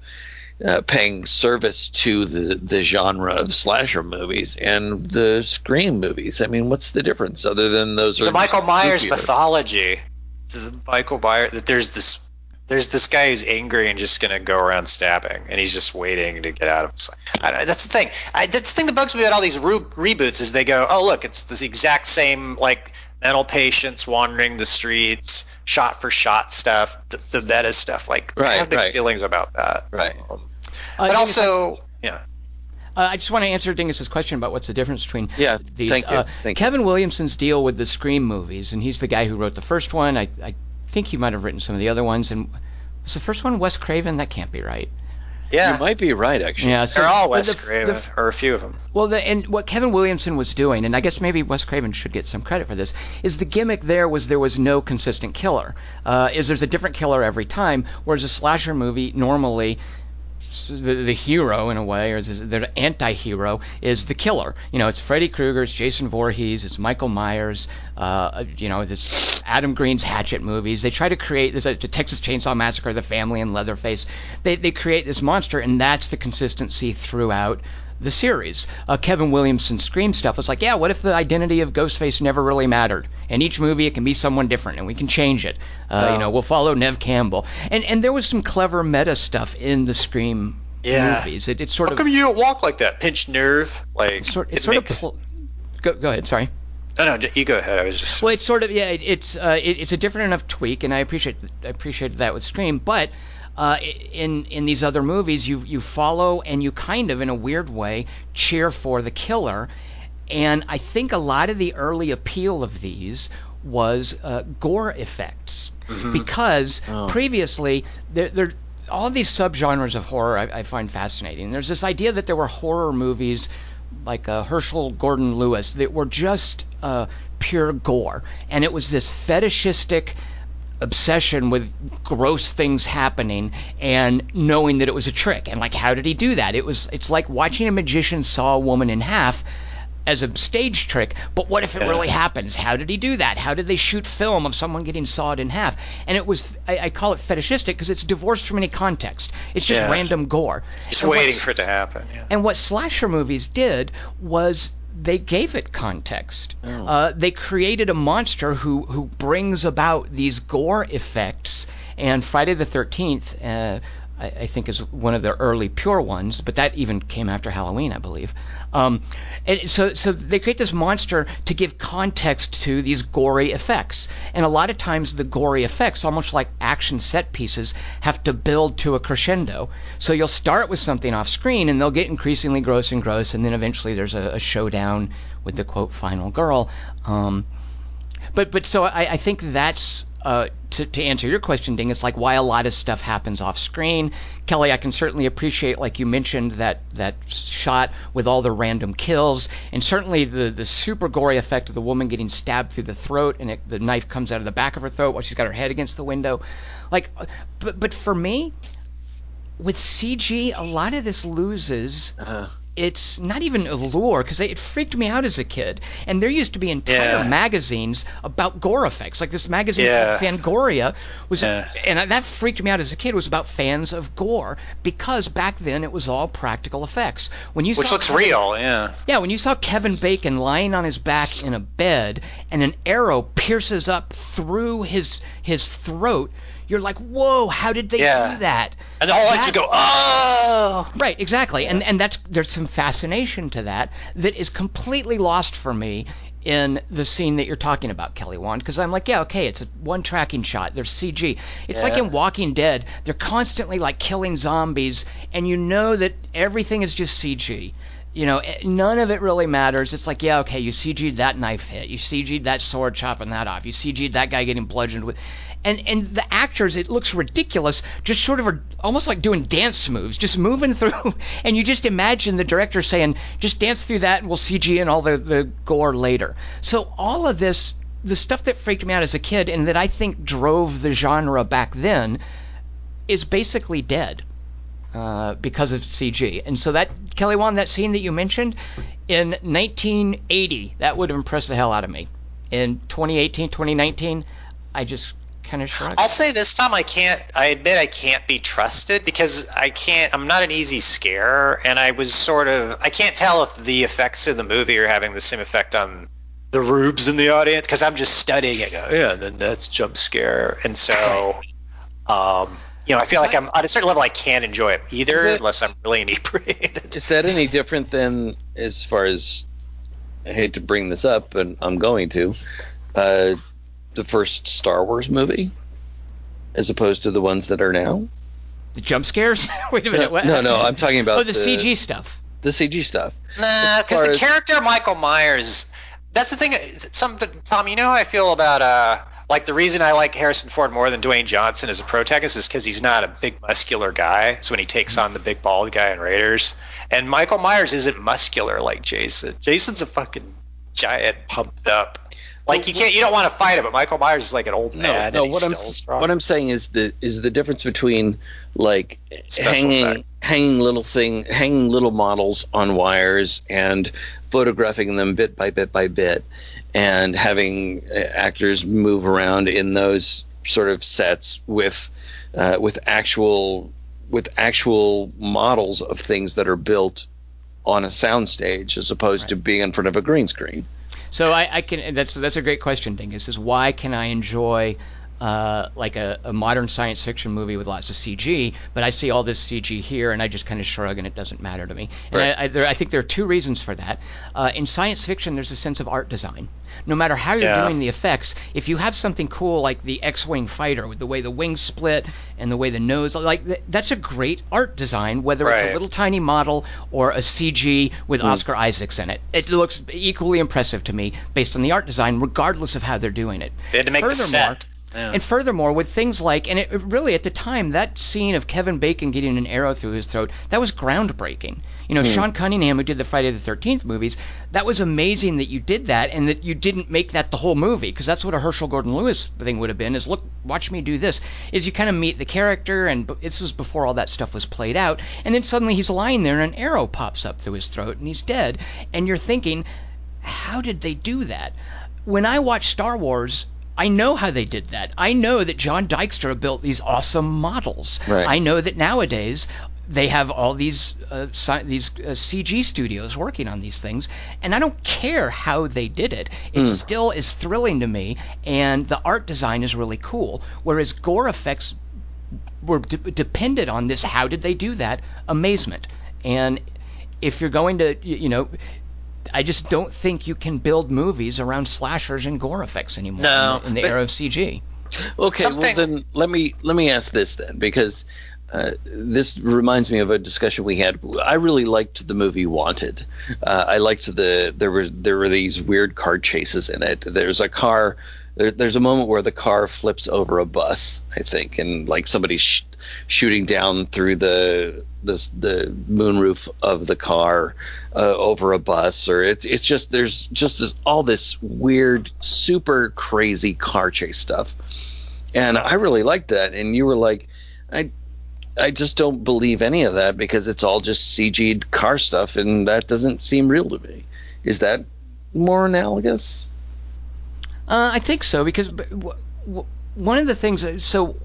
uh, paying service to the the genre of slasher movies and the Scream movies, I mean, what's the difference other than those are the Michael Myers goofier? mythology. The Michael Myers. That there's this. There's this guy who's angry and just gonna go around stabbing, and he's just waiting to get out of. His, I don't, that's the thing. I, that's the thing that bugs me about all these re- reboots is they go, oh look, it's this exact same like mental patients wandering the streets, shot for shot stuff, the, the meta stuff. Like I have mixed right. feelings about that. Right. Um, but Dingus, also, yeah. Uh, I just want to answer Dingus's question about what's the difference between Yeah, these. thank you, Uh, thank you. Kevin Williamson's deal with the Scream movies, and he's the guy who wrote the first one. I, I think he might have written some of the other ones. And was the first one Wes Craven? That can't be right. Yeah, You Yeah. might be right, actually. Yeah, so They're all Wes the- Craven, the- or a few of them. Well, the, and what Kevin Williamson was doing, and I guess maybe Wes Craven should get some credit for this, is the gimmick there was there was no consistent killer. Uh, is there's a different killer every time, whereas a slasher movie normally. The, the hero, in a way, or the anti-hero, is the killer. You know, it's Freddy Krueger, it's Jason Voorhees, it's Michael Myers. Uh, you know, it's Adam Green's Hatchet movies. They try to create there's a, the Texas Chainsaw Massacre, The Family, and Leatherface. They they create this monster, and that's the consistency throughout the series. Uh, Kevin Williamson's Scream stuff was like, yeah, what if the identity of Ghostface never really mattered? In each movie, it can be someone different, and we can change it. Uh, You know, we'll follow Neve Campbell, and and there was some clever meta stuff in the Scream Yeah. movies. It, it sort How of come you don't walk like that? Pinched nerve, like sort it it sort makes- of. Pl- go go ahead. Sorry. No, no, you go ahead. I was just. Well, it's sort of yeah. It, it's uh, it, it's a different enough tweak, and I appreciate I appreciated that with Scream. But uh, in in these other movies, you you follow and you kind of in a weird way cheer for the killer, and I think a lot of the early appeal of these was uh, gore effects. Because previously there there all these subgenres of horror I, I find fascinating. There's this idea that there were horror movies like uh, Herschell Gordon Lewis that were just uh, pure gore, and it was this fetishistic obsession with gross things happening and knowing that it was a trick and like how did he do that it was it's like watching a magician saw a woman in half as a stage trick but what if it really happens how did he do that how did they shoot film of someone getting sawed in half and it was i, I call it fetishistic because it's divorced from any context it's just Yeah. random gore Just And waiting for it to happen. Yeah. and what slasher movies did was they gave it context. Uh, they created a monster who who brings about these gore effects. And Friday the Thirteenth, uh, I, I think, is one of the early pure ones, but that even came after Halloween, I believe. Um, and so so they create this monster to give context to these gory effects. And a lot of times the gory effects, almost like action set pieces, have to build to a crescendo. So you'll start with something off screen and they'll get increasingly gross and gross, and then eventually there's a, a showdown with the quote final girl. Um, but but so I, I think that's uh, to, to answer your question, Ding, it's like why a lot of stuff happens off screen. Kelly, I can certainly appreciate, like you mentioned, that that shot with all the random kills, and certainly the the super gory effect of the woman getting stabbed through the throat, and it, the knife comes out of the back of her throat while she's got her head against the window. Like, but but for me, with CG, a lot of this loses. Uh, It's not even allure because it freaked me out as a kid. And there used to be entire Yeah. magazines about gore effects. Like this magazine Yeah. called Fangoria was, Yeah. and that freaked me out as a kid. Was about fans of gore because back then it was all practical effects. When you Which saw looks Kevin- real, yeah. yeah, when you saw Kevin Bacon lying on his back in a bed and an arrow pierces up through his his throat, you're like, "Whoa! How did they Yeah. do that?" And the whole That- would go, oh! Right, exactly, and and that's there's some fascination to that that is completely lost for me in the scene that you're talking about, Kelly Wand, because I'm like, yeah, okay, it's a one tracking shot. There's CG. It's like in Walking Dead. They're constantly like killing zombies, and you know that everything is just CG. You know, eh, none of it really matters. It's like, yeah, okay, you CG'd that knife hit, you CG'd that sword chopping that off, you CG'd that guy getting bludgeoned with, and and the actors, it looks ridiculous, just sort of are almost like doing dance moves, just moving through, and you just imagine the director saying, just dance through that, and we'll CG in all the the gore later. So all of this, the stuff that freaked me out as a kid, and that I think drove the genre back then, is basically dead uh, because of CG. And so that Kelly Wand, that scene that you mentioned in 1980, that would have impressed the hell out of me. In 2018, 2019, I just kind of shrugged. I'll say this time I can't. I admit I can't be trusted because I can't. I'm not an easy scare, and I was sort of. I can't tell if the effects in the movie are having the same effect on the rubes in the audience because I'm just studying it. Go, yeah, and then that's jump scare, and so, um, you know, I feel like I'm on a certain level I can't enjoy it either Is it- unless I'm really inebriated. is that any different than as far as I hate to bring this up, but I'm going to uh, the first Star Wars movie, as opposed to the ones that are now? the jump scares? Wait a minute. what? No, no, I'm talking about Oh, the, CG stuff. the CG stuff. Nah, because the as- character Michael Myers. That's the thing. Some Tom, you know how I feel about uh, like the reason I like Harrison Ford more than Dwayne Johnson as a protagonist is because he's not a big muscular guy. So when he takes on the big bald guy in Raiders, and Michael Myers isn't muscular like Jason. Jason's a fucking giant, pumped up. Like you can't, you don't want to fight him, but Michael Myers is like an old man. no. and he's What I'm strong. what I'm saying is the is the difference between like Special hanging effects. hanging little thing hanging little models on wires and photographing them bit by bit by bit and having uh, actors move around in those sort of sets with uh, with actual with actual models of things that are built on a soundstage as opposed to being in front of a green screen. So I, I can. That's that's a great question, Dingus. Is why can I enjoy uh, like a, a modern science fiction movie with lots of CG, but I see all this CG here, and I just kind of shrug, and it doesn't matter to me. And Right. I, I, there, I think there are two reasons for that. Uh, in science fiction, there's a sense of art design. No matter how you're Yeah. doing the effects, if you have something cool like the X-wing fighter with the way the wings split and the way the nose, like th- that's a great art design. Whether it's a little tiny model or a CG with Oscar Isaacs in it, it looks equally impressive to me based on the art design, regardless of how they're doing it. They had to make the Furthermore, set. Yeah. and furthermore, with things like, and it really at the time, that scene of Kevin Bacon getting an arrow through his throat, that was groundbreaking. You know, hmm. Sean Cunningham, who did the Friday the 13th movies, that was amazing that you did that and that you didn't make that the whole movie, because that's what a Herschell Gordon Lewis thing would have been is look, watch me do this. Is you kind of meet the character, and b- this was before all that stuff was played out, and then suddenly he's lying there and an arrow pops up through his throat and he's dead, and you're thinking, how did they do that? When I watch Star Wars, I know how they did that. I know that John Dykstra built these awesome models. Right. I know that nowadays they have all these uh, sci- these uh, CG studios working on these things, and I don't care how they did it. It still is thrilling to me, and the art design is really cool. Whereas gore effects were de- dependent on this. How did they do that? Amazement. And if you're going to, you know, I just don't think you can build movies around slashers and gore effects anymore No, in the, in the but- era of CG. Okay, Something- well then let me let me ask this then because uh, this reminds me of a discussion we had. I really liked the movie Wanted. Uh, I liked the there were there were these weird car chases in it. There's a car there, there's a moment where the car flips over a bus, I think, and like somebody's sh- shooting down through the the the moonroof of the car uh, over a bus, or it's it's just there's just this, all this weird, super crazy car chase stuff, and I really liked that. And you were like, I I just don't believe any of that because it's all just CG'd car stuff, and that doesn't seem real to me. Is that more analogous? Uh, I think so because one of the things. So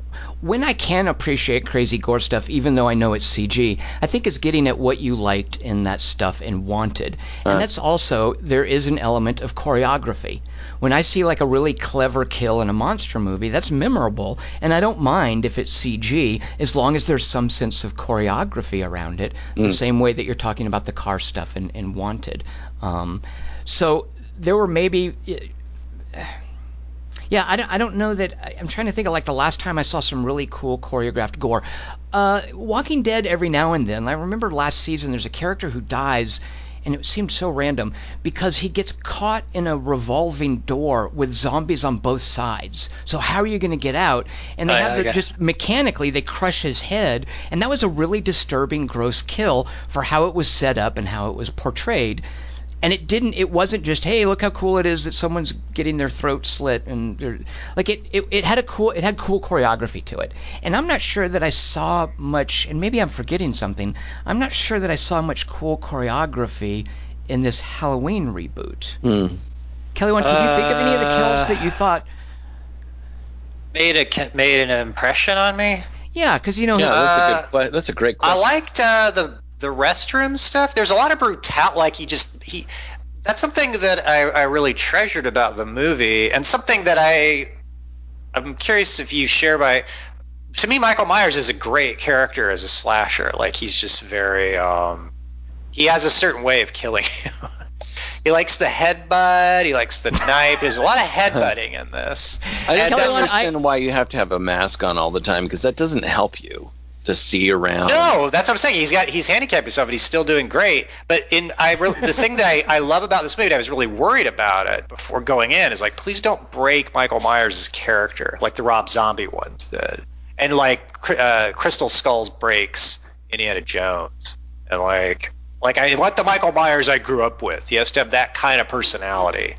when I can appreciate crazy gore stuff, even though I know it's CG, I think is getting at what you liked in that stuff and wanted, and that's also there is an element of choreography. When I see like a really clever kill in a monster movie, that's memorable, and I don't mind if it's CG as long as there's some sense of choreography around it. The same way that you're talking about the car stuff and, and wanted. Um, so there were maybe yeah, I don't, I don't know that. I'm trying to think of like the last time I saw some really cool choreographed gore. Uh, Walking Dead every now and then. I remember last season there's a character who dies, and it seemed so random because he gets caught in a revolving door with zombies on both sides. So how are you going to get out? And they Oh, have yeah, okay. just mechanically they crush his head, and that was a really disturbing, gross kill for how it was set up and how it was portrayed and it didn't it wasn't just hey look how cool it is that someone's getting their throat slit and they're like it, it it had a cool it had cool choreography to it and i'm not sure that i saw much and maybe i'm forgetting something i'm not sure that i saw much cool choreography in this halloween reboot Kelly Wand can you think of any of the kills that you thought Made a made an impression on me. yeah because you know Yeah, Uh, that's a good. That's a great I question. liked uh, the the restroom stuff. There's a lot of brutal. Like he just he. That's something that I, I really treasured about the movie, and something that I I'm curious if you share by. To me, Michael Myers is a great character as a slasher. Like he's just very. um He has a certain way of killing you. he likes the headbutt. He likes the knife. There's a lot of headbutting in this. I And just don't Kelly, that's- I- understand why you have to have a mask on all the time because that doesn't help you to see around. No, that's what I'm saying. He's got he's handicapped himself, but he's still doing great. But in I really the thing that I, I love about this movie, I was really worried about it before going in, is like please don't break Michael Myers' character like the Rob Zombie ones did, and like uh, Crystal Skulls breaks Indiana Jones, and like like I want the Michael Myers I grew up with. He has to have that kind of personality.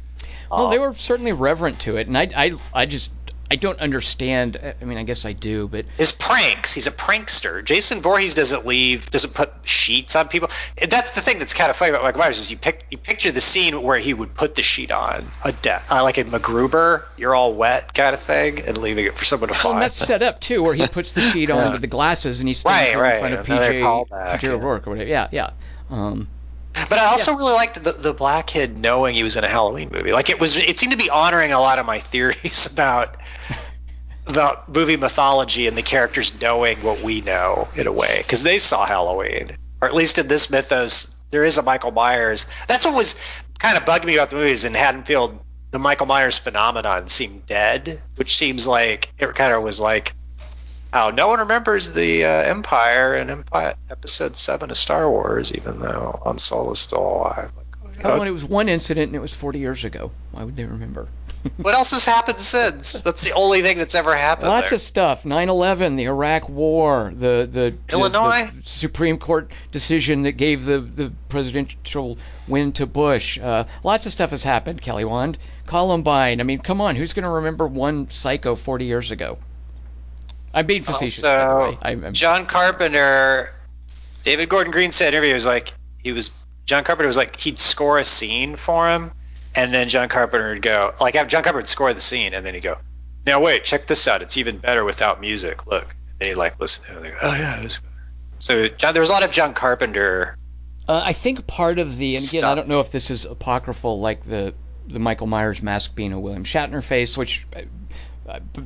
well they were certainly reverent to it and i i, I just i don't understand i mean i guess i do but His pranks. He's a prankster. Jason Voorhees doesn't leave, doesn't put sheets on people. That's the thing that's kind of funny about Michael Myers is you pick you picture the scene where he would put the sheet on a death, uh, like in MacGruber, you're all wet kind of thing, and leaving it for someone to Well, find. and that's set up too, where he puts the sheet on with the glasses and he stands Right, right, in front of PJ, PJ yeah. O'Rourke or whatever. Yeah, yeah. Um, But I also really liked the, the black kid knowing he was in a Halloween movie. Like it was, it seemed to be honoring a lot of my theories about about movie mythology and the characters knowing what we know in a way because they saw Halloween, or at least in this mythos, there is a Michael Myers. That's what was kind of bugging me about the movies in Haddonfield. The Michael Myers phenomenon seemed dead, which seems like it kind of was like how no one remembers the uh, Empire in Empire Episode Seven of Star Wars, even though Han Solo is still alive. Like, oh, and it was one incident and it was 40 years ago. Why would they remember? what else has happened since? That's the only thing that's ever happened. Lots there. of stuff. 9/11, the Iraq War, the the the- Illinois? the Supreme Court decision that gave the the presidential win to Bush. Uh, lots of stuff has happened. Kelly Wand, Columbine. I mean, come on, who's going to remember one psycho 40 years ago? I'm being facetious. by the Also. I'm, I'm, John Carpenter, David Gordon Green said in an interview, he was like, he was, John Carpenter was like, he'd score a scene for him, and then John Carpenter would go, like, have John Carpenter would score the scene, and then he'd go, now wait, check this out. It's even better without music. Look. And then he'd like listen to it, and they go, oh yeah, it is better. So John, there was a lot of John Carpenter. Uh, I think part of the, and again, I don't know if this is apocryphal, like the the Michael Myers mask being a William Shatner face, which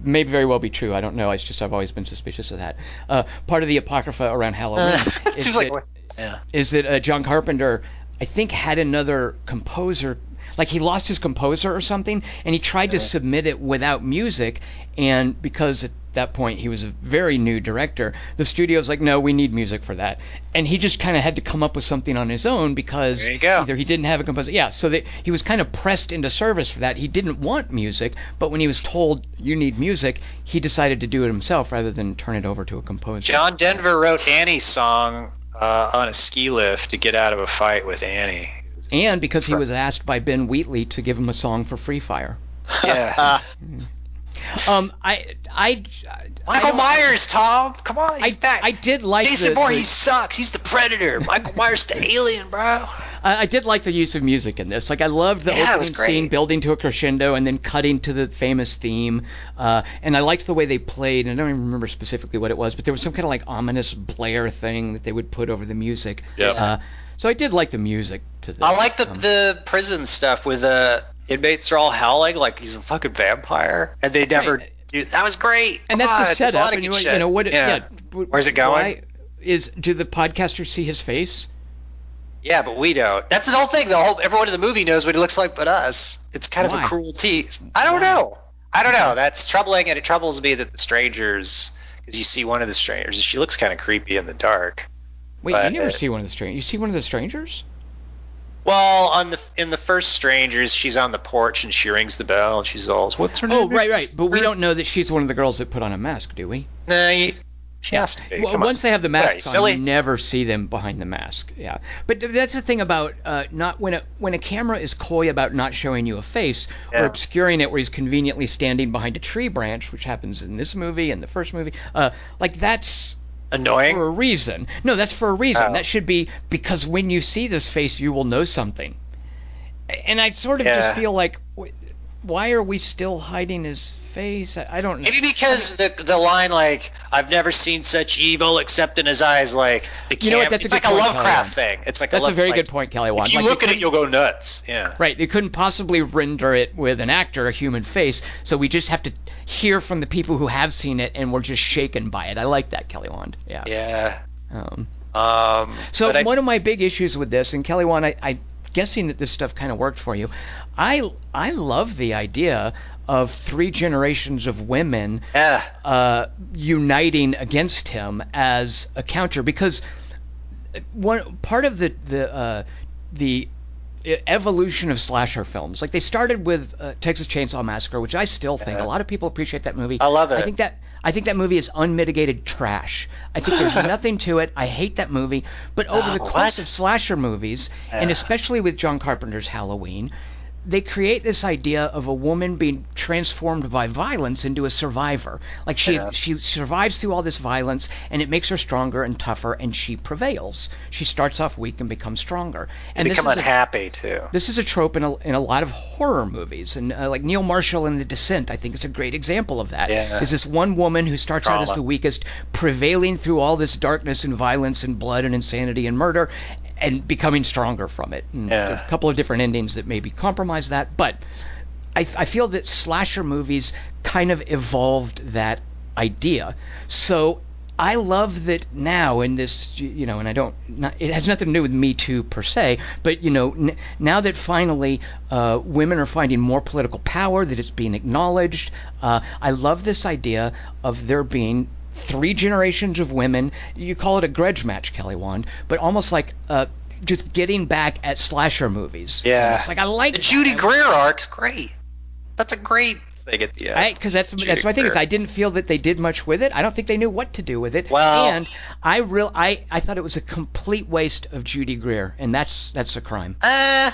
may very well be true. I don't know. It's just I've always been suspicious of that. Uh, part of the apocrypha around Halloween is seems like yeah. is that uh, John Carpenter, I think, had another composer. Like he lost his composer or something, and he tried to submit it without music, and because at that point he was a very new director, the studio's like, no, we need music for that, and he just kind of had to come up with something on his own because There you go. either he didn't have a composer, yeah, so that he was kind of pressed into service for that. He didn't want music, but when he was told you need music, he decided to do it himself rather than turn it over to a composer. John Denver wrote Annie's song uh, on a ski lift to get out of a fight with Annie. And because he was asked by Ben Wheatley to give him a song for Free Fire. Yeah. Um, I, I, I Michael don't- Myers, Tom. Come on, he's I, back. I did like Jason the, Voorhees the- sucks. He's the predator. Michael Myers, the alien, bro. I, I did like the use of music in this. Like I loved the Yeah, opening scene building to a crescendo and then cutting to the famous theme. Uh, and I liked the way they played. And I don't even remember specifically what it was, but there was some kind of like ominous blare thing that they would put over the music. Yep. Uh, so I did like the music to this. I like the Um, the prison stuff with the inmates are all howling like he's a fucking vampire, and they never Right. do. That was great. and Come that's on, the setup. lot of And you, you know what? Yeah. Yeah. Where's it going? why Is do the podcasters see his face? Yeah, but we don't. That's the whole thing. The whole everyone in the movie knows what he looks like, but us. It's kind of a cruel tease. I don't Why? know. I don't know. That's troubling, and it troubles me that the strangers, because you see one of the strangers, she looks kind of creepy in the dark. Wait, But- you never see one of the strangers. You see one of the strangers? Well, on the in the first strangers, she's on the porch and she rings the bell, and she's all, "What's her name?" Oh, right, right. But we don't know that she's one of the girls that put on a mask, do we? Nah, you, she has to be. Well, Come on. once they have the What are you, masks on, you never see them behind the mask. Yeah, but that's the thing about uh, not when a when a camera is coy about not showing you a face or obscuring it, where he's conveniently standing behind a tree branch, which happens in this movie and the first movie. Uh, like that's Annoying. for a reason. No, that's for a reason. Oh. That should be because when you see this face, you will know something. And I sort of Yeah. just feel like, why are we still hiding his face? I, I don't know. Maybe because the the line like I've never seen such evil except in his eyes like the You know what, that's a it's like a Lovecraft thing. It's like That's a Love- very like, good point, Kelly Wand. If you Like, look at it, you'll go nuts. Yeah. Right, You couldn't possibly render it with an actor, a human face, so we just have to hear from the people who have seen it, and we're just shaken by it. I like that, Kelly Wand. Yeah. Yeah. Um, Um. so but I- one of my big issues with this, and Kelly Wand, I, I guessing that this stuff kind of worked for you. I I love the idea of three generations of women yeah. uh, uniting against him as a counter. Because one part of the the uh, the evolution of slasher films like they started with uh, Texas Chainsaw Massacre which I still think a lot of people appreciate that movie. I love it. I think that I think that movie is unmitigated trash. I think there's nothing to it. I hate that movie. But over the Oh, course what? of slasher movies and especially with John Carpenter's Halloween they create this idea of a woman being transformed by violence into a survivor. Like she she survives through all this violence and it makes her stronger and tougher and she prevails. She starts off weak and becomes stronger. And Become is a, unhappy too. this is a trope in a, in a lot of horror movies, and uh, like Neil Marshall in The Descent, I think is a great example of that. Yeah. Is this one woman who starts out as the weakest, prevailing through all this darkness and violence and blood and insanity and murder, and becoming stronger from it. And Yeah. a couple of different endings that maybe compromise that, but I, I feel that slasher movies kind of evolved that idea. So I love that now in this, you know, and I don't, not, it has nothing to do with Me Too per se, but, you know, n- now that finally uh, women are finding more political power, that it's being acknowledged, uh, I love this idea of there being three generations of women. You call it a grudge match, Kelly Wand, but almost like uh, just getting back at slasher movies. Yeah. It's like I like The that. Judy Greer arc's great. That's a great thing at the end. because that's Judy that's my thing is I didn't feel that they did much with it. I don't think they knew what to do with it. Well- and I real I, I thought it was a complete waste of Judy Greer, and that's that's a crime. Uh,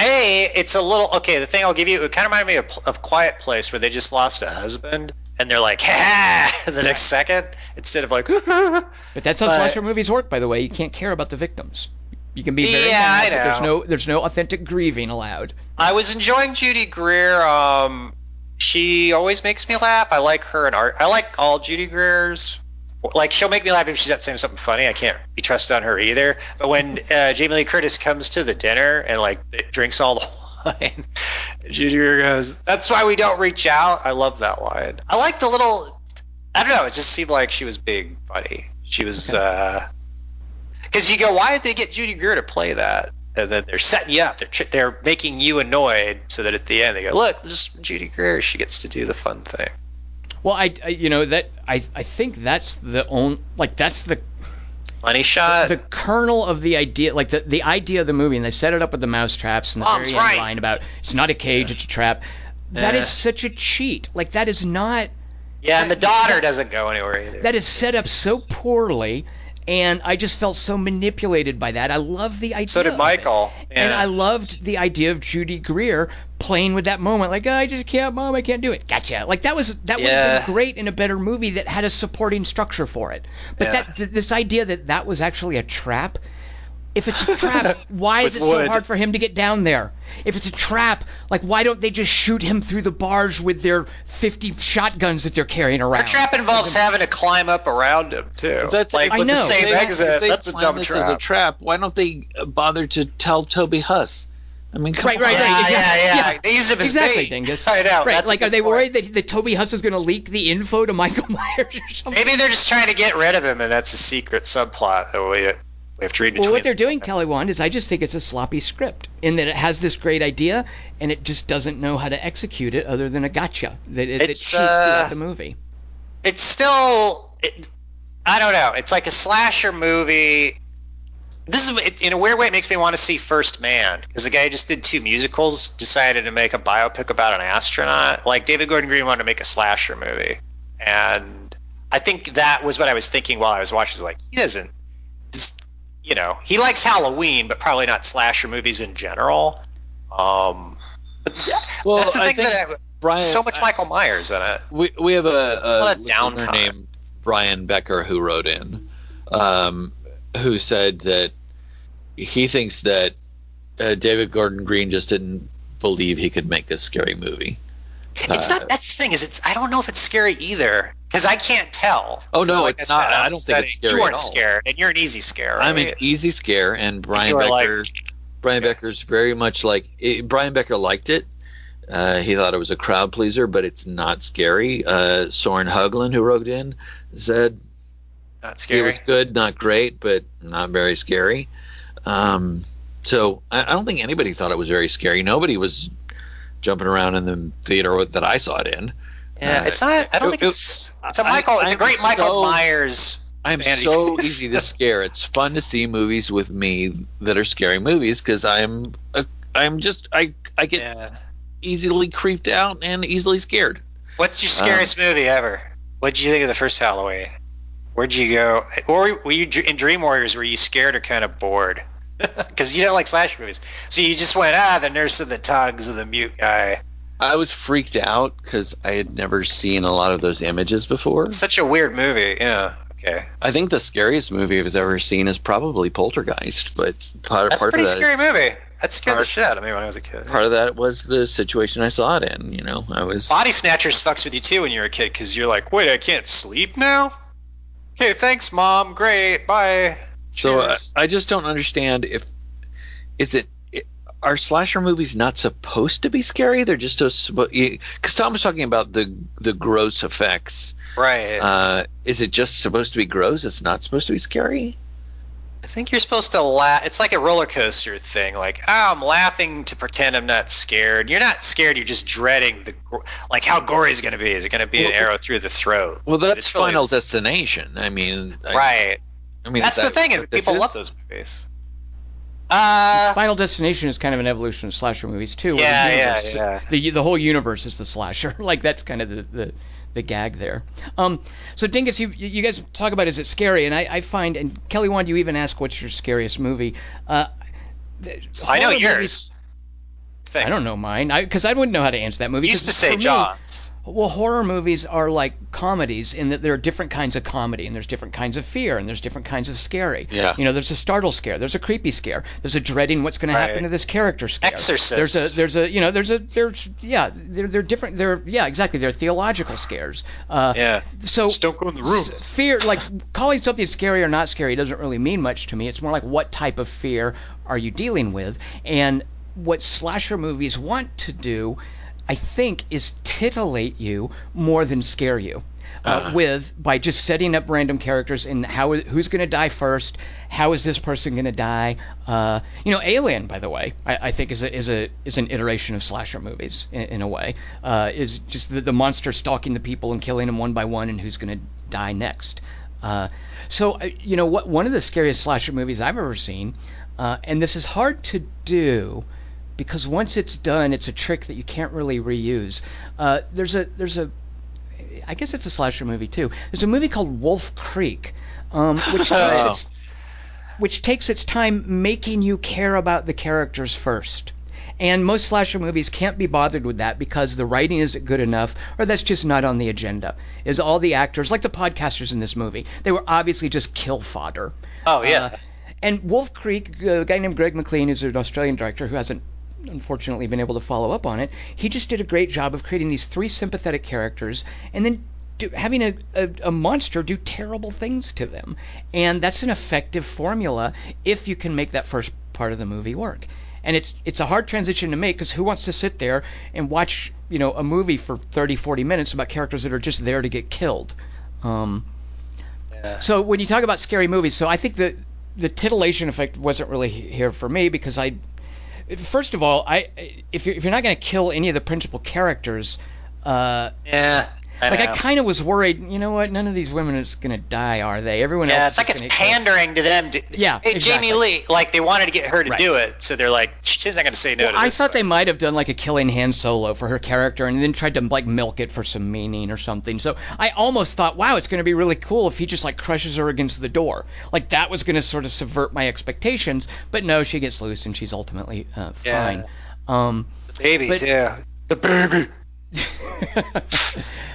a, it's a little okay. The thing I'll give you, it kind of reminded me of, of Quiet Place, where they just lost a husband, and they're like, "Ha!" the next second, instead of like, But that's how But- slasher movies work, by the way. You can't care about the victims. You can be very Yeah, mad, I but there's no there's no authentic grieving allowed. I was enjoying Judy Greer. Um, she always makes me laugh. I like her in art. I like all Judy Greer's. Like she'll make me laugh if she's not saying something funny. I can't be trusted on her either. But when uh, Jamie Lee Curtis comes to the dinner and like drinks all the Judy Greer goes, "That's why we don't reach out." I love that line. I like the little. I don't know. It just seemed like she was big funny. She was. uh because you go, why did they get Judy Greer to play that? and then they're setting you up. They're tr- they're making you annoyed so that at the end they go, look, this is Judy Greer. She gets to do the fun thing. Well, I, I you know that I I think that's the only like that's the Money shot. the kernel of the idea, like the, the idea of the movie, and they set it up with the mouse traps and the Mom's very end right. line about it's not a cage, it's a trap. That is such a cheat. Like that is not. yeah, and the daughter doesn't go anywhere either. That is set up so poorly, and I just felt so manipulated by that. I love the idea. so did. Michael. And I loved the idea of Judy Greer playing with that moment, like "Oh, I just can't, mom, I can't do it. Gotcha. Like that was that would have been great in a better movie that had a supporting structure for it. But Yeah. that th- this idea that that was actually a trap. If it's a trap, why is it With so wood. hard for him to get down there? If it's a trap, like why don't they just shoot him through the bars with their 50 shotguns that they're carrying around? Our trap involves having to climb up around him too. That's like I with know. the same If they- exit. if they That's a dumb this trap. As a trap. Why don't they bother to tell Toby Huss? I mean, come Right, right, on. right. yeah, exactly. yeah, yeah, Yeah. They use him as Exactly, bait. Dingus. I know. Right, that's like, are they point. worried that, that Toby Huss is going to leak the info to Michael Myers or something? Maybe they're just trying to get rid of him, and that's a secret subplot that we, we have to read between. Well, what they're doing, Kelly Wand, is I just think it's a sloppy script in that it has this great idea and it just doesn't know how to execute it other than a gotcha that it, it It's, cheats uh, throughout the movie. it's still it, I don't know. It's like a slasher movie. This is it, in a weird way. It makes me want to see First Man because the guy just did two musicals decided to make a biopic about an astronaut. Like David Gordon Green wanted to make a slasher movie, and I think that was what I was thinking while I was watching. Like he doesn't, you know, he likes Halloween, but probably not slasher movies in general. Um, Well, that's the I thing think that I, Brian, so much Michael Myers in it. we we have a, a a, downtime. named Brian Becker who wrote in, um, who said that he thinks that uh, David Gordon Green just didn't believe he could make a scary movie. It's Uh, not. That's the thing. Is it's. I don't know if it's scary either because I can't tell. Oh, no, like it's I not. I I'm don't think it's scary You weren't scared, and you're an easy scare. Right? I'm an easy scare, and Brian You were like- Becker. Brian Yeah. Becker's very much like it, Brian Becker liked it. Uh, he thought it was a crowd pleaser, but it's not scary. Uh, Soren Hugland, who wrote in, said not it was good, not great, but not very scary. Um, so I, I don't think anybody thought it was very scary. Nobody was jumping around in the theater that I saw it in. yeah, uh, it's not. I don't it- think it's. It's a Michael. It's a I'm great Michael so- Myers. I'm so easy to scare. It's fun to see movies with me that are scary movies because I'm a, I'm just I I get Yeah. easily creeped out and easily scared. What's your scariest movie ever? What did you think of the first Halloween? Where'd you go? Or were you in Dream Warriors? Were you scared or kind of bored? Because you don't like slash movies, so you just went ah the nurse and the tugs and the mute guy. I was freaked out because I had never seen a lot of those images before. It's such a weird movie. Yeah. Okay. I think the scariest movie I've ever seen is probably Poltergeist, but part, That's a part pretty of that scary movie. That scared the shit out of me when I was a kid. part of that was the situation I saw it in. You know, I was Body Snatchers fucks with you too when you're a kid because you're like, wait, I can't sleep now. Okay, thanks, mom. Great, bye. so I, I just don't understand if is it. Are slasher movies not supposed to be scary? They're just supposed. because Tom was talking about the the gross effects. right. Uh, is it just supposed to be gross? It's not supposed to be scary. I think you're supposed to laugh. It's like a roller coaster thing. Like, oh, I'm laughing to pretend I'm not scared. You're not scared. You're just dreading the, like, how gory is it going to be? Is it going to be an arrow through the throat? Well, that's It's really- Final Destination. I mean, I, right. I mean, That's is the thing, and people is? love those movies. Uh, Final Destination is kind of an evolution of slasher movies too. Yeah, the yeah, yeah. The the whole universe is the slasher. like that's kind of the, the the gag there. Um, so Dingus, you you guys talk about is it scary, and I, I find and Kelly Wand, you even ask what's your scariest movie. Uh, I know yours. movies- I don't know mine, because I, wouldn't know how to answer that movie. You used to say Johns. Well, horror movies are like comedies in that there are different kinds of comedy, and there's different kinds of fear, and there's different kinds of scary. Yeah. You know, there's a startle scare, there's a creepy scare, there's a dreading what's going to happen to this character scare. Exorcist. There's a there's a you know there's a there's yeah they're they're different they're yeah exactly they're theological scares. Uh, Yeah. So Just don't go in the room. fear like calling something scary or not scary doesn't really mean much to me. It's more like what type of fear are you dealing with, and what slasher movies want to do I think, is titillate you more than scare you. Uh, with by just setting up random characters and how who's going to die first, how is this person going to die? Uh, you know, Alien, by the way, I, I, think is a is a is an iteration of slasher movies in, in a way. Uh, is just the, the monster stalking the people and killing them one by one, and who's going to die next. Uh, so uh, you know what? One of the scariest slasher movies I've ever seen, uh, and this is hard to do because once it's done, it's a trick that you can't really reuse. Uh, there's a there's a I guess it's a slasher movie too. There's a movie called Wolf Creek, um, which takes its which takes its time making you care about the characters first. And most slasher movies can't be bothered with that because the writing isn't good enough, or that's just not on the agenda. Is all the actors, like the podcasters in this movie, they were obviously just kill fodder. Oh yeah. Uh, and Wolf Creek, a guy named Greg McLean, who's an Australian director who hasn't unfortunately been able to follow up on it. He just did a great job of creating these three sympathetic characters and then do, having a, a, a, monster do terrible things to them. And that's an effective formula if you can make that first part of the movie work. And it's it's a hard transition to make because who wants to sit there and watch you know a movie for 30, 40 minutes about characters that are just there to get killed? Um, yeah. So when you talk about scary movies, so I think that the titillation effect wasn't really here for me because I first of all, I if you're if you're not going to kill any of the principal characters, uh, yeah, I like know. I kind of was worried. You know what? None of these women is going to die, are they? Everyone yeah, else. Yeah, it's like it's pandering to them. To, yeah, hey, exactly. Jamie Lee, like they wanted to get her to right. do it, so they're like, she's not going to say no well, I thought they might have done like a killing Han Solo for her character, and then tried to like milk it for some meaning or something. So I almost thought, wow, it's going to be really cool if he just like crushes her against the door. Like that was going to sort of subvert my expectations. But no, she gets loose and she's ultimately uh, fine. Yeah. Um, the babies, but, yeah, the baby.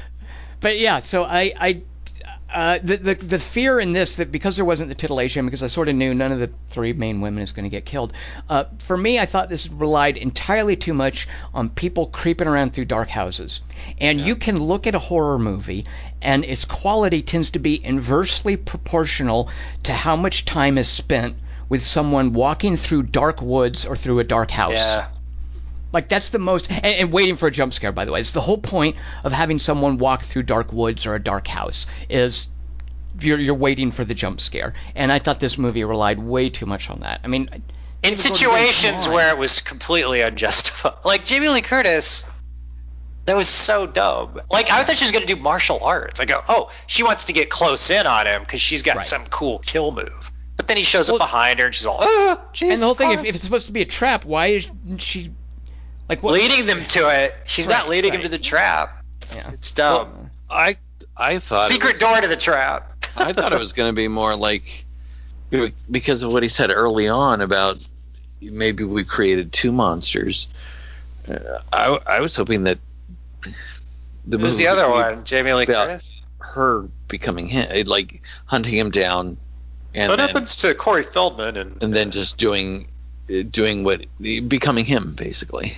but yeah, so I, I uh, the, the the fear in this that because there wasn't the titillation, because I sort of knew none of the three main women is going to get killed. Uh, for me, I thought this relied entirely too much on people creeping around through dark houses, and yeah. you can look at a horror movie, and its quality tends to be inversely proportional to how much time is spent with someone walking through dark woods or through a dark house. Yeah. Like that's the most, and, and, waiting for a jump scare. By the way, it's the whole point of having someone walk through dark woods or a dark house is you're you're waiting for the jump scare. And I thought this movie relied way too much on that. I mean, in situations where it was completely unjustified, like Jamie Lee Curtis. That was so dumb. Like I thought she was going to do martial arts. I go, oh, she wants to get close in on him because she's got right. some cool kill move. But then he shows well, up behind her and she's all, oh, Jesus And the whole thing, if, if, it's supposed to be a trap, why is she like what? leading them to it. She's right, not leading right. them to the trap. Yeah. It's dumb. Well, I I thought secret was, door to the trap. I thought it was going to be more like because of what he said early on about maybe we created two monsters. Uh, I I was hoping that the Who's the other one? Jamie Lee Curtis. Her becoming him, like hunting him down. And what then, happens to Corey Feldman and and then just doing doing what becoming him basically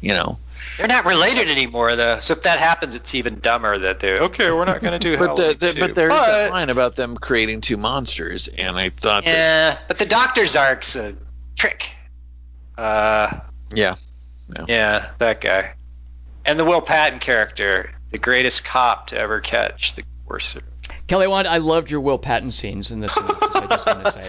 you know. They're not related anymore, though. So if that happens, it's even dumber that they're okay. We're not going to do. but the, the but there's but, a line about them creating two monsters, and I thought. Yeah, that, but the Doctor's arc's a trick. Uh. Yeah. Yeah, yeah that guy, and the Will Patton character, the greatest cop to ever catch the worst. Kelly Wand, I loved your Will Patton scenes in this. I just want to say.